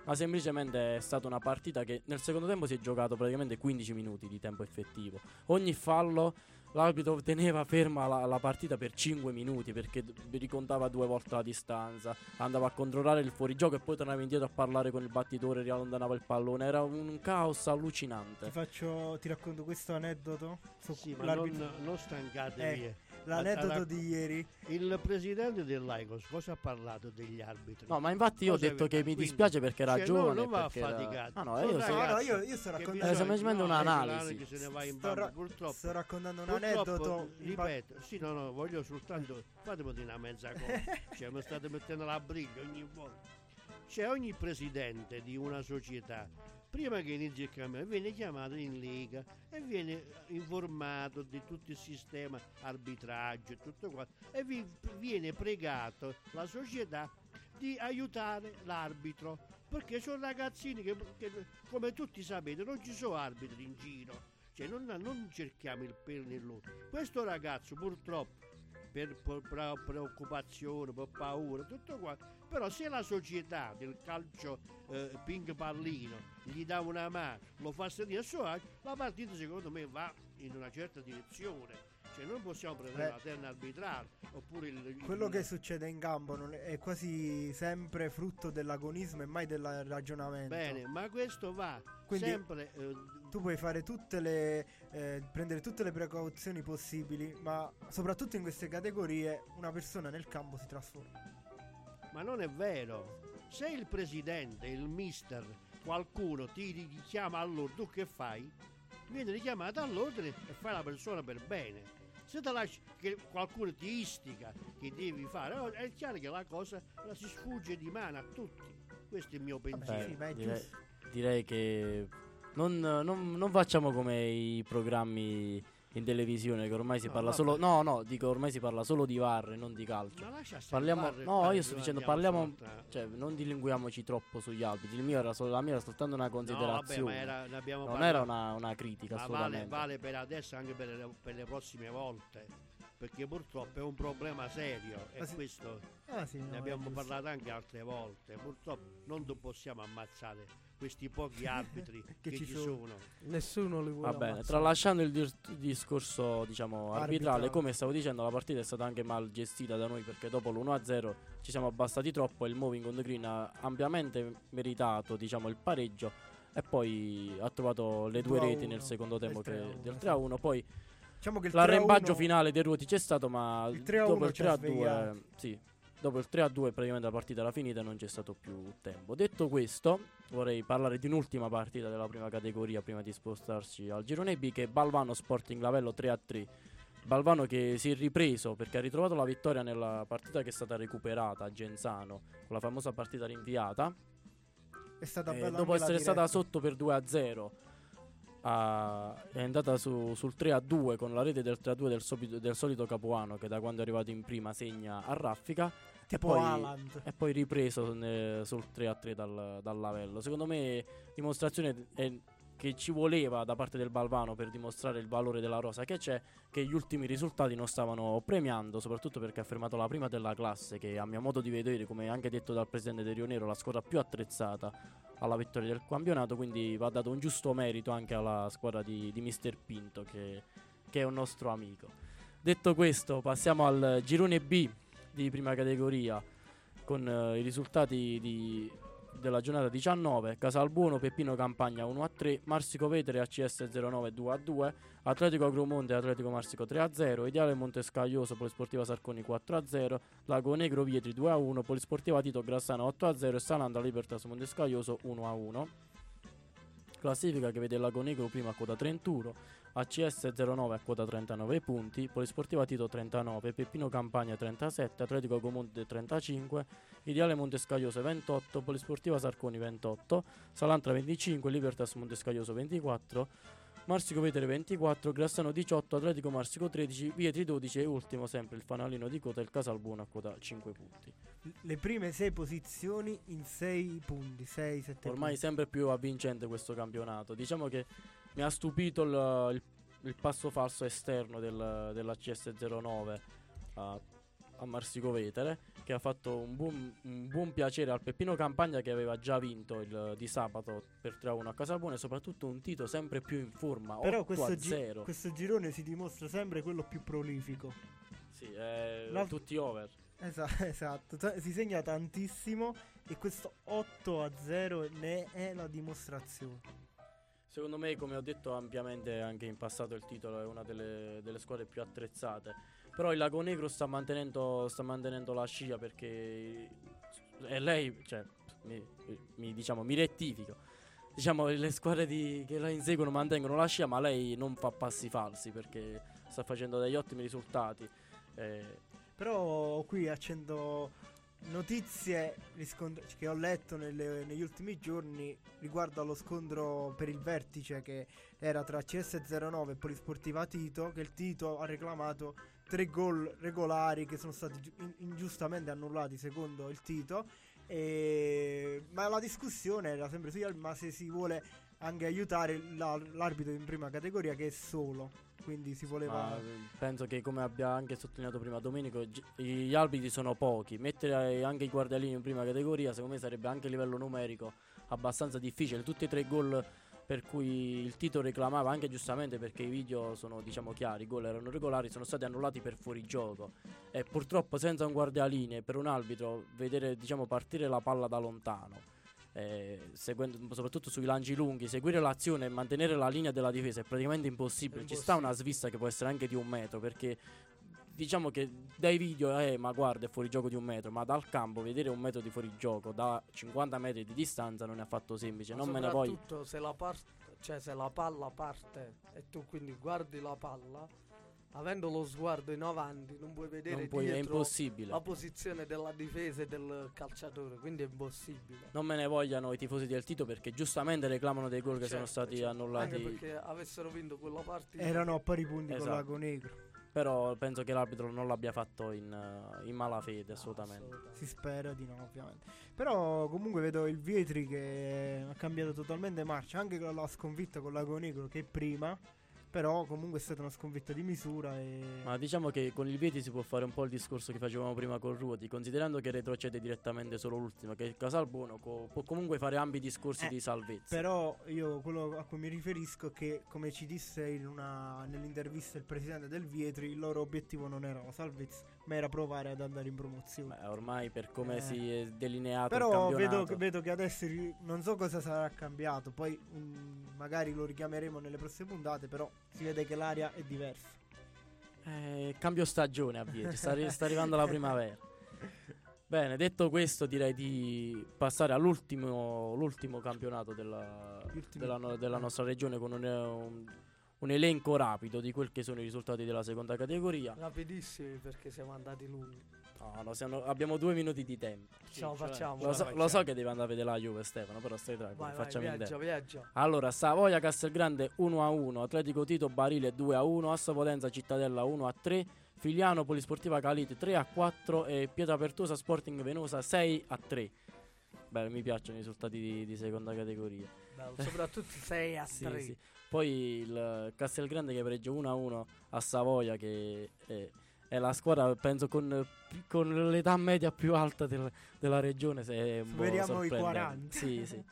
ma semplicemente è stata una partita che nel secondo tempo si è giocato praticamente 15 minuti di tempo effettivo ogni fallo L'arbitro teneva ferma la, la partita per 5 minuti perché ricontava due volte la distanza, andava a controllare il fuorigioco e poi tornava indietro a parlare con il battitore, riallontanava il pallone. Era un caos Ti allucinante. faccio, ti racconto questo aneddoto. su Sì, ma l'arbitro- non, non stancatevi. Eh, eh. L'aneddoto Alla- di ieri. Il presidente dell'Aicos cosa ha parlato degli arbitri? No, ma infatti io ho detto che mi quindi- dispiace perché era cioè, giovane. No, non va era- affaticato. No, no, io so- No, no, ragazzi io, io sto raccontando. semplicemente un'analisi. se ne va in Sto ra- purtroppo. Sto raccontando un Purtroppo, aneddoto. ripeto, sì, no, no, voglio soltanto fatemi dire una mezza cosa. cioè, mi state mettendo la briglia ogni volta. C'è ogni presidente di una società, prima che inizi il cammino, viene chiamato in lega e viene informato di tutto il sistema arbitraggio e tutto quanto e vi- viene pregato la società di aiutare l'arbitro perché sono ragazzini che, che, come tutti sapete non ci sono arbitri in giro cioè non, non cerchiamo il pelo nell'uovo questo ragazzo purtroppo per, per- per preoccupazione, per paura, tutto qua. Però se la società del calcio eh, ping pallino gli dà una mano, lo fa sentire a suo agio, la partita secondo me va in una certa direzione. Cioè non possiamo prendere Beh. la terna arbitrale oppure il, il- Quello che succede in campo è, è quasi sempre frutto dell'agonismo e mai del ragionamento. Bene, ma questo va Quindi- sempre eh, Tu puoi fare tutte le. eh, prendere tutte le precauzioni possibili, ma soprattutto in queste categorie una persona nel campo si trasforma. Ma non è vero. Se il presidente, il mister, qualcuno ti richiama all'ordine, tu che fai? Vieni richiamato all'ordine e fai la persona per bene. Se te lasci che qualcuno ti istiga che devi fare, oh, è chiaro che la cosa la si sfugge di mano a tutti. Questo è il mio pensiero. è direi, direi che non, non- non facciamo come i programmi in televisione che ormai si No, parla vabbè. solo no no dico ormai si parla solo di VAR e non di calcio Ma lascia stare Parliamo- no, io sto dicendo, parliamo- cioè non dilinguiamoci troppo sugli arbitri il mio era solo- la mia era soltanto una No, vabbè, considerazione ma era, non parlato. era una, una critica Ma vale, vale per adesso anche per le, per le prossime volte. Perché purtroppo è un problema serio e Ma sì. questo Ah, sì, no, ne abbiamo parlato anche altre volte. Purtroppo non do- possiamo ammazzare questi pochi arbitri che, Che ci ci sono. sono. Nessuno li vuole Va bene, ammazzare. tralasciando il discorso diciamo arbitrale, Arbitrale. come stavo dicendo, la partita è stata anche mal gestita da noi perché dopo l'1-0 ci siamo abbassati troppo e il Moving on the Green ha ampiamente meritato diciamo, il pareggio e poi ha trovato le due 2 a reti 1 nel secondo tempo che- 3 a 1, del esatto. 3-1, poi Diciamo che il l'arrembaggio 3-1 finale dei ruoti c'è stato ma Il 3 a dopo 1 il ci ha 3 a svegliato. 2 sì, dopo il 3 a 2 praticamente la partita era finita e non c'è stato più tempo. Detto questo, vorrei parlare di un'ultima partita della prima categoria prima di spostarci al girone B che è Balvano Sporting Lavello 3 a 3. Balvano che si è ripreso perché ha ritrovato la vittoria nella partita che è stata recuperata a Genzano, con la famosa partita rinviata. è stata Eh, bella dopo essere stata sotto per 2 a 0 ha- è andata su- sul 3 a 2 con la rete del 3 a 2 del, del solito Capuano che da quando è arrivato in prima segna a raffica Tipo poi, e poi ripreso ne- sul 3-3 dal, dal lavello. Secondo me dimostrazione è che ci voleva da parte del Balvano per dimostrare il valore della rosa. Che c'è, che gli ultimi risultati non stavano premiando, soprattutto perché ha fermato la prima della classe, che a mio modo di vedere, come anche detto dal presidente del Rio Nero, la squadra più attrezzata alla vittoria del campionato, quindi va dato un giusto merito anche alla squadra di, di Mister Pinto, che, che è un nostro amico. Detto questo, passiamo al girone B di prima categoria con eh, i risultati di- della giornata 19 Casalbuono Peppino Campagna 1 a 3 Marsico Vetere ACS 09 2 a 2 Atletico Agromonte Atletico Marsico 3 a 0 Ideale Montescaglioso Polisportiva Sarconi 4 a 0 Lago Negro Vietri 2 a 1 Polisportiva Tito Grassano 8 a 0 e Salandra Libertas Montescaglioso 1 a 1 Classifica che vede Lago Negro prima a quota 31, ACS 09 a quota 39 punti, Polisportiva Tito 39, Peppino Campagna 37, Atletico Agomonte 35, Ideale Montescaglioso 28, Polisportiva Sarconi 28, Salantra 25, Libertas Montescaglioso 24, Marsico Vetere 24, Grassano 18, Atletico Marsico 13, Vietri 12 e ultimo sempre il fanalino di quota il Casalbuono a quota 5 punti. Le prime sei posizioni in sei punti, 6, 7 Ormai sempre più avvincente questo campionato. Diciamo che mi ha stupito il, il- il passo falso esterno del, della CS09 a, a Marsico Vetere, che ha fatto un buon, un buon piacere al Peppino Campagna che aveva già vinto il di sabato per 3-1 a Casalbuono e soprattutto un Tito sempre più in forma, Però 8 questo, gi- 0. questo girone si dimostra sempre quello più prolifico. Sì, eh, L'alt- tutti over. Esa- esatto, t- si segna tantissimo e questo 8 a 0 ne è la dimostrazione. Secondo me, come ho detto ampiamente anche in passato, il titolo è una delle, delle squadre più attrezzate. Però il Lago Negro sta mantenendo, sta mantenendo la scia perché. E lei, cioè, mi, mi- diciamo, mi rettifico. Diciamo, le squadre di- che la inseguono mantengono la scia, ma lei non fa passi falsi perché sta facendo degli ottimi risultati. Eh, Però qui accendo notizie riscond- che ho letto nelle- negli ultimi giorni riguardo allo scontro per il vertice che era tra CS09 e Polisportiva Tito, che il Tito ha reclamato tre gol regolari che sono stati giu- in- ingiustamente annullati secondo il Tito. E- Ma la discussione era sempre sugli arbitri, ma se si vuole anche aiutare la- l'arbitro in prima categoria che è solo. Quindi si voleva... Ma penso che come abbia anche sottolineato prima Domenico, gli arbitri sono pochi. Mettere anche i guardialini in prima categoria, secondo me sarebbe anche a livello numerico abbastanza difficile. Tutti e tre i gol per cui il Tito reclamava anche giustamente perché i video sono diciamo chiari, i gol erano regolari, sono stati annullati per fuorigioco. E purtroppo senza un guardialine per un arbitro vedere diciamo partire la palla da lontano. Eh, seguendo, soprattutto sui lanci lunghi, seguire l'azione e mantenere la linea della difesa è praticamente impossibile. Ci sta una svista che può essere anche di un metro perché diciamo che dai video, eh, ma guarda, è fuori gioco di un metro, ma dal campo vedere un metro di fuorigioco da 50 metri di distanza non è affatto semplice. Ma Non me ne voglio. soprattutto se la, par- cioè se la palla parte e tu quindi guardi la palla, avendo lo sguardo in avanti, non puoi vedere Non puoi, dietro la posizione della difesa e del calciatore, quindi è impossibile. Non me ne vogliano i tifosi del Tito perché giustamente reclamano dei gol che sono Certo, stati certo. annullati. Anche perché avessero vinto quella partita. Erano a pari punti con Esatto. Lago Negro. Però penso che l'arbitro non l'abbia fatto in, eh, in malafede, assolutamente. Si spera di no, ovviamente. Però comunque vedo il Vietri che ha cambiato totalmente marcia, anche con la sconfitta con Lago Negro che prima, però comunque è stata una sconfitta di misura e Ma diciamo che con il Vieti si può fare un po' il discorso che facevamo prima con Ruoti, considerando che retrocede direttamente solo l'ultimo, che il Casalbuono co- può comunque fare ampi discorsi Eh, di salvezza. Però io quello a cui mi riferisco è che, come ci disse in una- nell'intervista il presidente del Vietri, il loro obiettivo non era la salvezza, ma era provare ad andare in promozione. Beh, ormai per come Eh. si è delineato Però vedo, che- vedo che adesso non so cosa sarà cambiato, poi mm, magari lo richiameremo nelle prossime puntate, però si vede che l'aria è diversa. eh, cambio stagione a Vieti, sta, sta arrivando la primavera. Bene, detto questo direi di passare all'ultimo l'ultimo campionato della, della della nostra regione con un, un- un elenco rapido di quel che sono i risultati della seconda categoria. Rapidissimi perché siamo andati lunghi. No, no, siamo- abbiamo due minuti di tempo. Facciamo. Lo ce so, la lo so facciamo. che devi andare a vedere la Juve Stefano, però stai tranquillo, Vai, vai, facciamo in viaggia, viaggia. Allora, Savoia Castelgrande 1 a 1, Atletico Tito Barile 2 a 1, Asso Potenza Cittadella 1 a 3, Filiano Polisportiva Calite 3 a 4 e Pietrapertosa Sporting Venosa 6 a 3. Beh, mi piacciono i risultati di, di seconda categoria. Bello, soprattutto 6 a Sì, 3. sì. Poi il Castelgrande che pareggia 1 a 1 a Savoia che è, è la squadra penso con, con l'età media più alta del- della regione se Superiamo i sorprendente. 40. Sì, sì.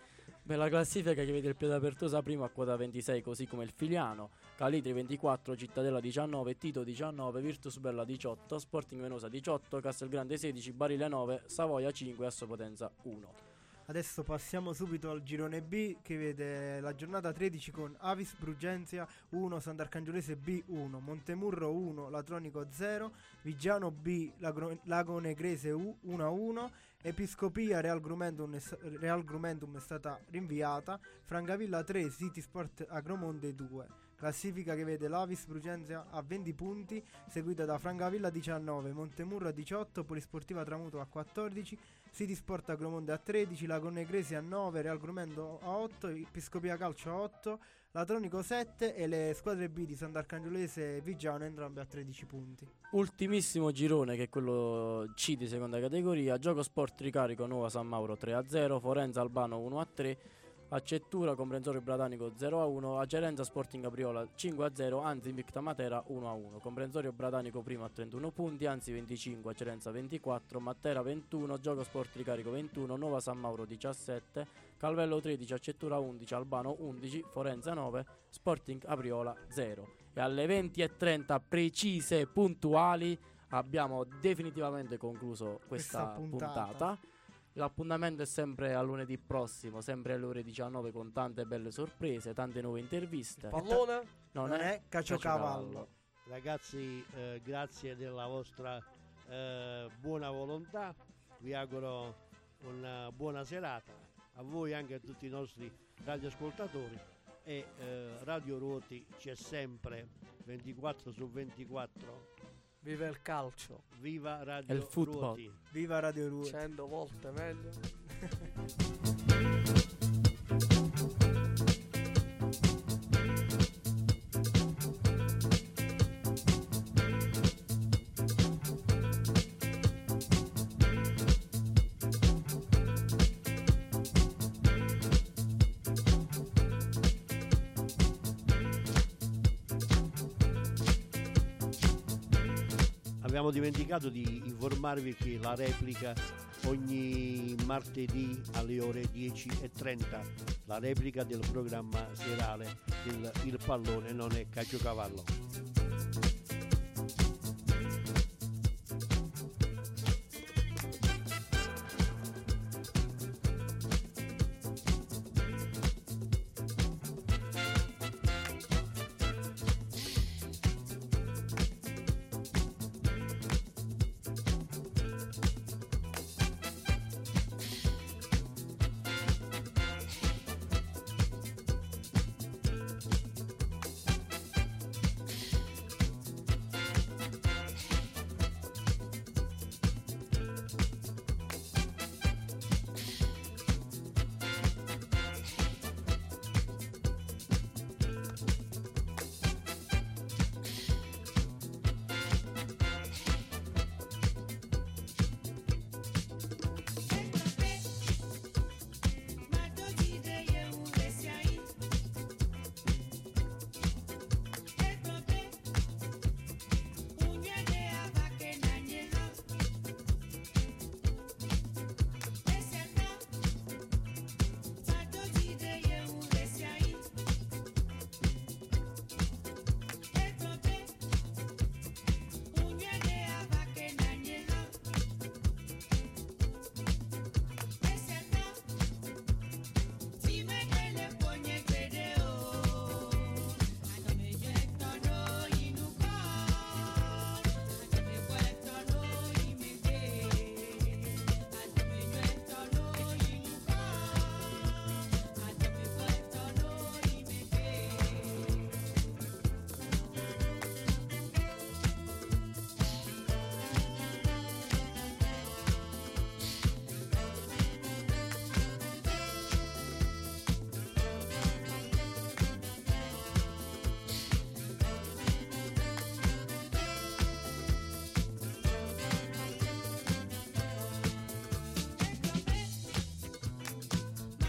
Bella classifica che vede il Pietrapertosa primo a quota 26 così come il Filiano, Calitri 24, Cittadella 19, Tito 19, Virtus Bella 18, Sporting Venosa 18, Castelgrande 16, Barile 9, Savoia 5 e Assopotenza 1. Adesso passiamo subito al girone B che vede la giornata 13 con Avis Brugenzia 1, Sant'Arcangiolese B 1, Montemurro 1, Latronico 0, Vigiano B, Lagro- Lago Negrese U 1 a 1, Episcopia Real Grumentum, è, Real Grumentum è stata rinviata, Francavilla 3, City Sport Agromonte 2. Classifica che vede l'Avis Brugenzia a 20 punti, seguita da Francavilla 19, Montemurro a 18, Polisportiva Tramuto a 14, City Sport Agromonte a 13, Lago Negrese a 9, Real Grumendo a 8, Episcopia Calcio a 8, Latronico 7 e le squadre B di Sant'Arcangiolese e Vigiano entrambe a 13 punti. Ultimissimo girone che è quello C di seconda categoria, Gioco Sport Ricarico Nuova San Mauro 3 a 0, Forenza Albano 1 a 3, Accettura Comprensorio Bratanico 0 a 1, Acerenza Sporting Capriola 5 a 0, Anzi Invicta Matera 1 a 1, Comprensorio Bratanico primo a 31 punti, Anzi 25, Acerenza 24, Matera 21, Gioco Sport Ricarico 21, Nuova San Mauro 17, Calvello 13, Accettura 11, Albano 11, Forenza 9, Sporting Capriola 0. E alle 20.30 precise, puntuali, abbiamo definitivamente concluso questa, Questa puntata. puntata. L'appuntamento è sempre a lunedì prossimo, sempre alle ore 19 con tante belle sorprese, tante nuove interviste. Pallone? Non, Non è, è caciocavallo. Ragazzi, eh, grazie della vostra eh, buona volontà. Vi auguro una buona serata a voi e anche a tutti i nostri radioascoltatori. E eh, Radio Ruoti c'è sempre 24 su 24. Viva il calcio. Viva Radio il football. Ruoti. Viva Radio Ruoti. 100 volte meglio. Abbiamo dimenticato di informarvi che la replica ogni martedì alle ore 10.30, la replica del programma serale Il, il pallone non è caciocavallo.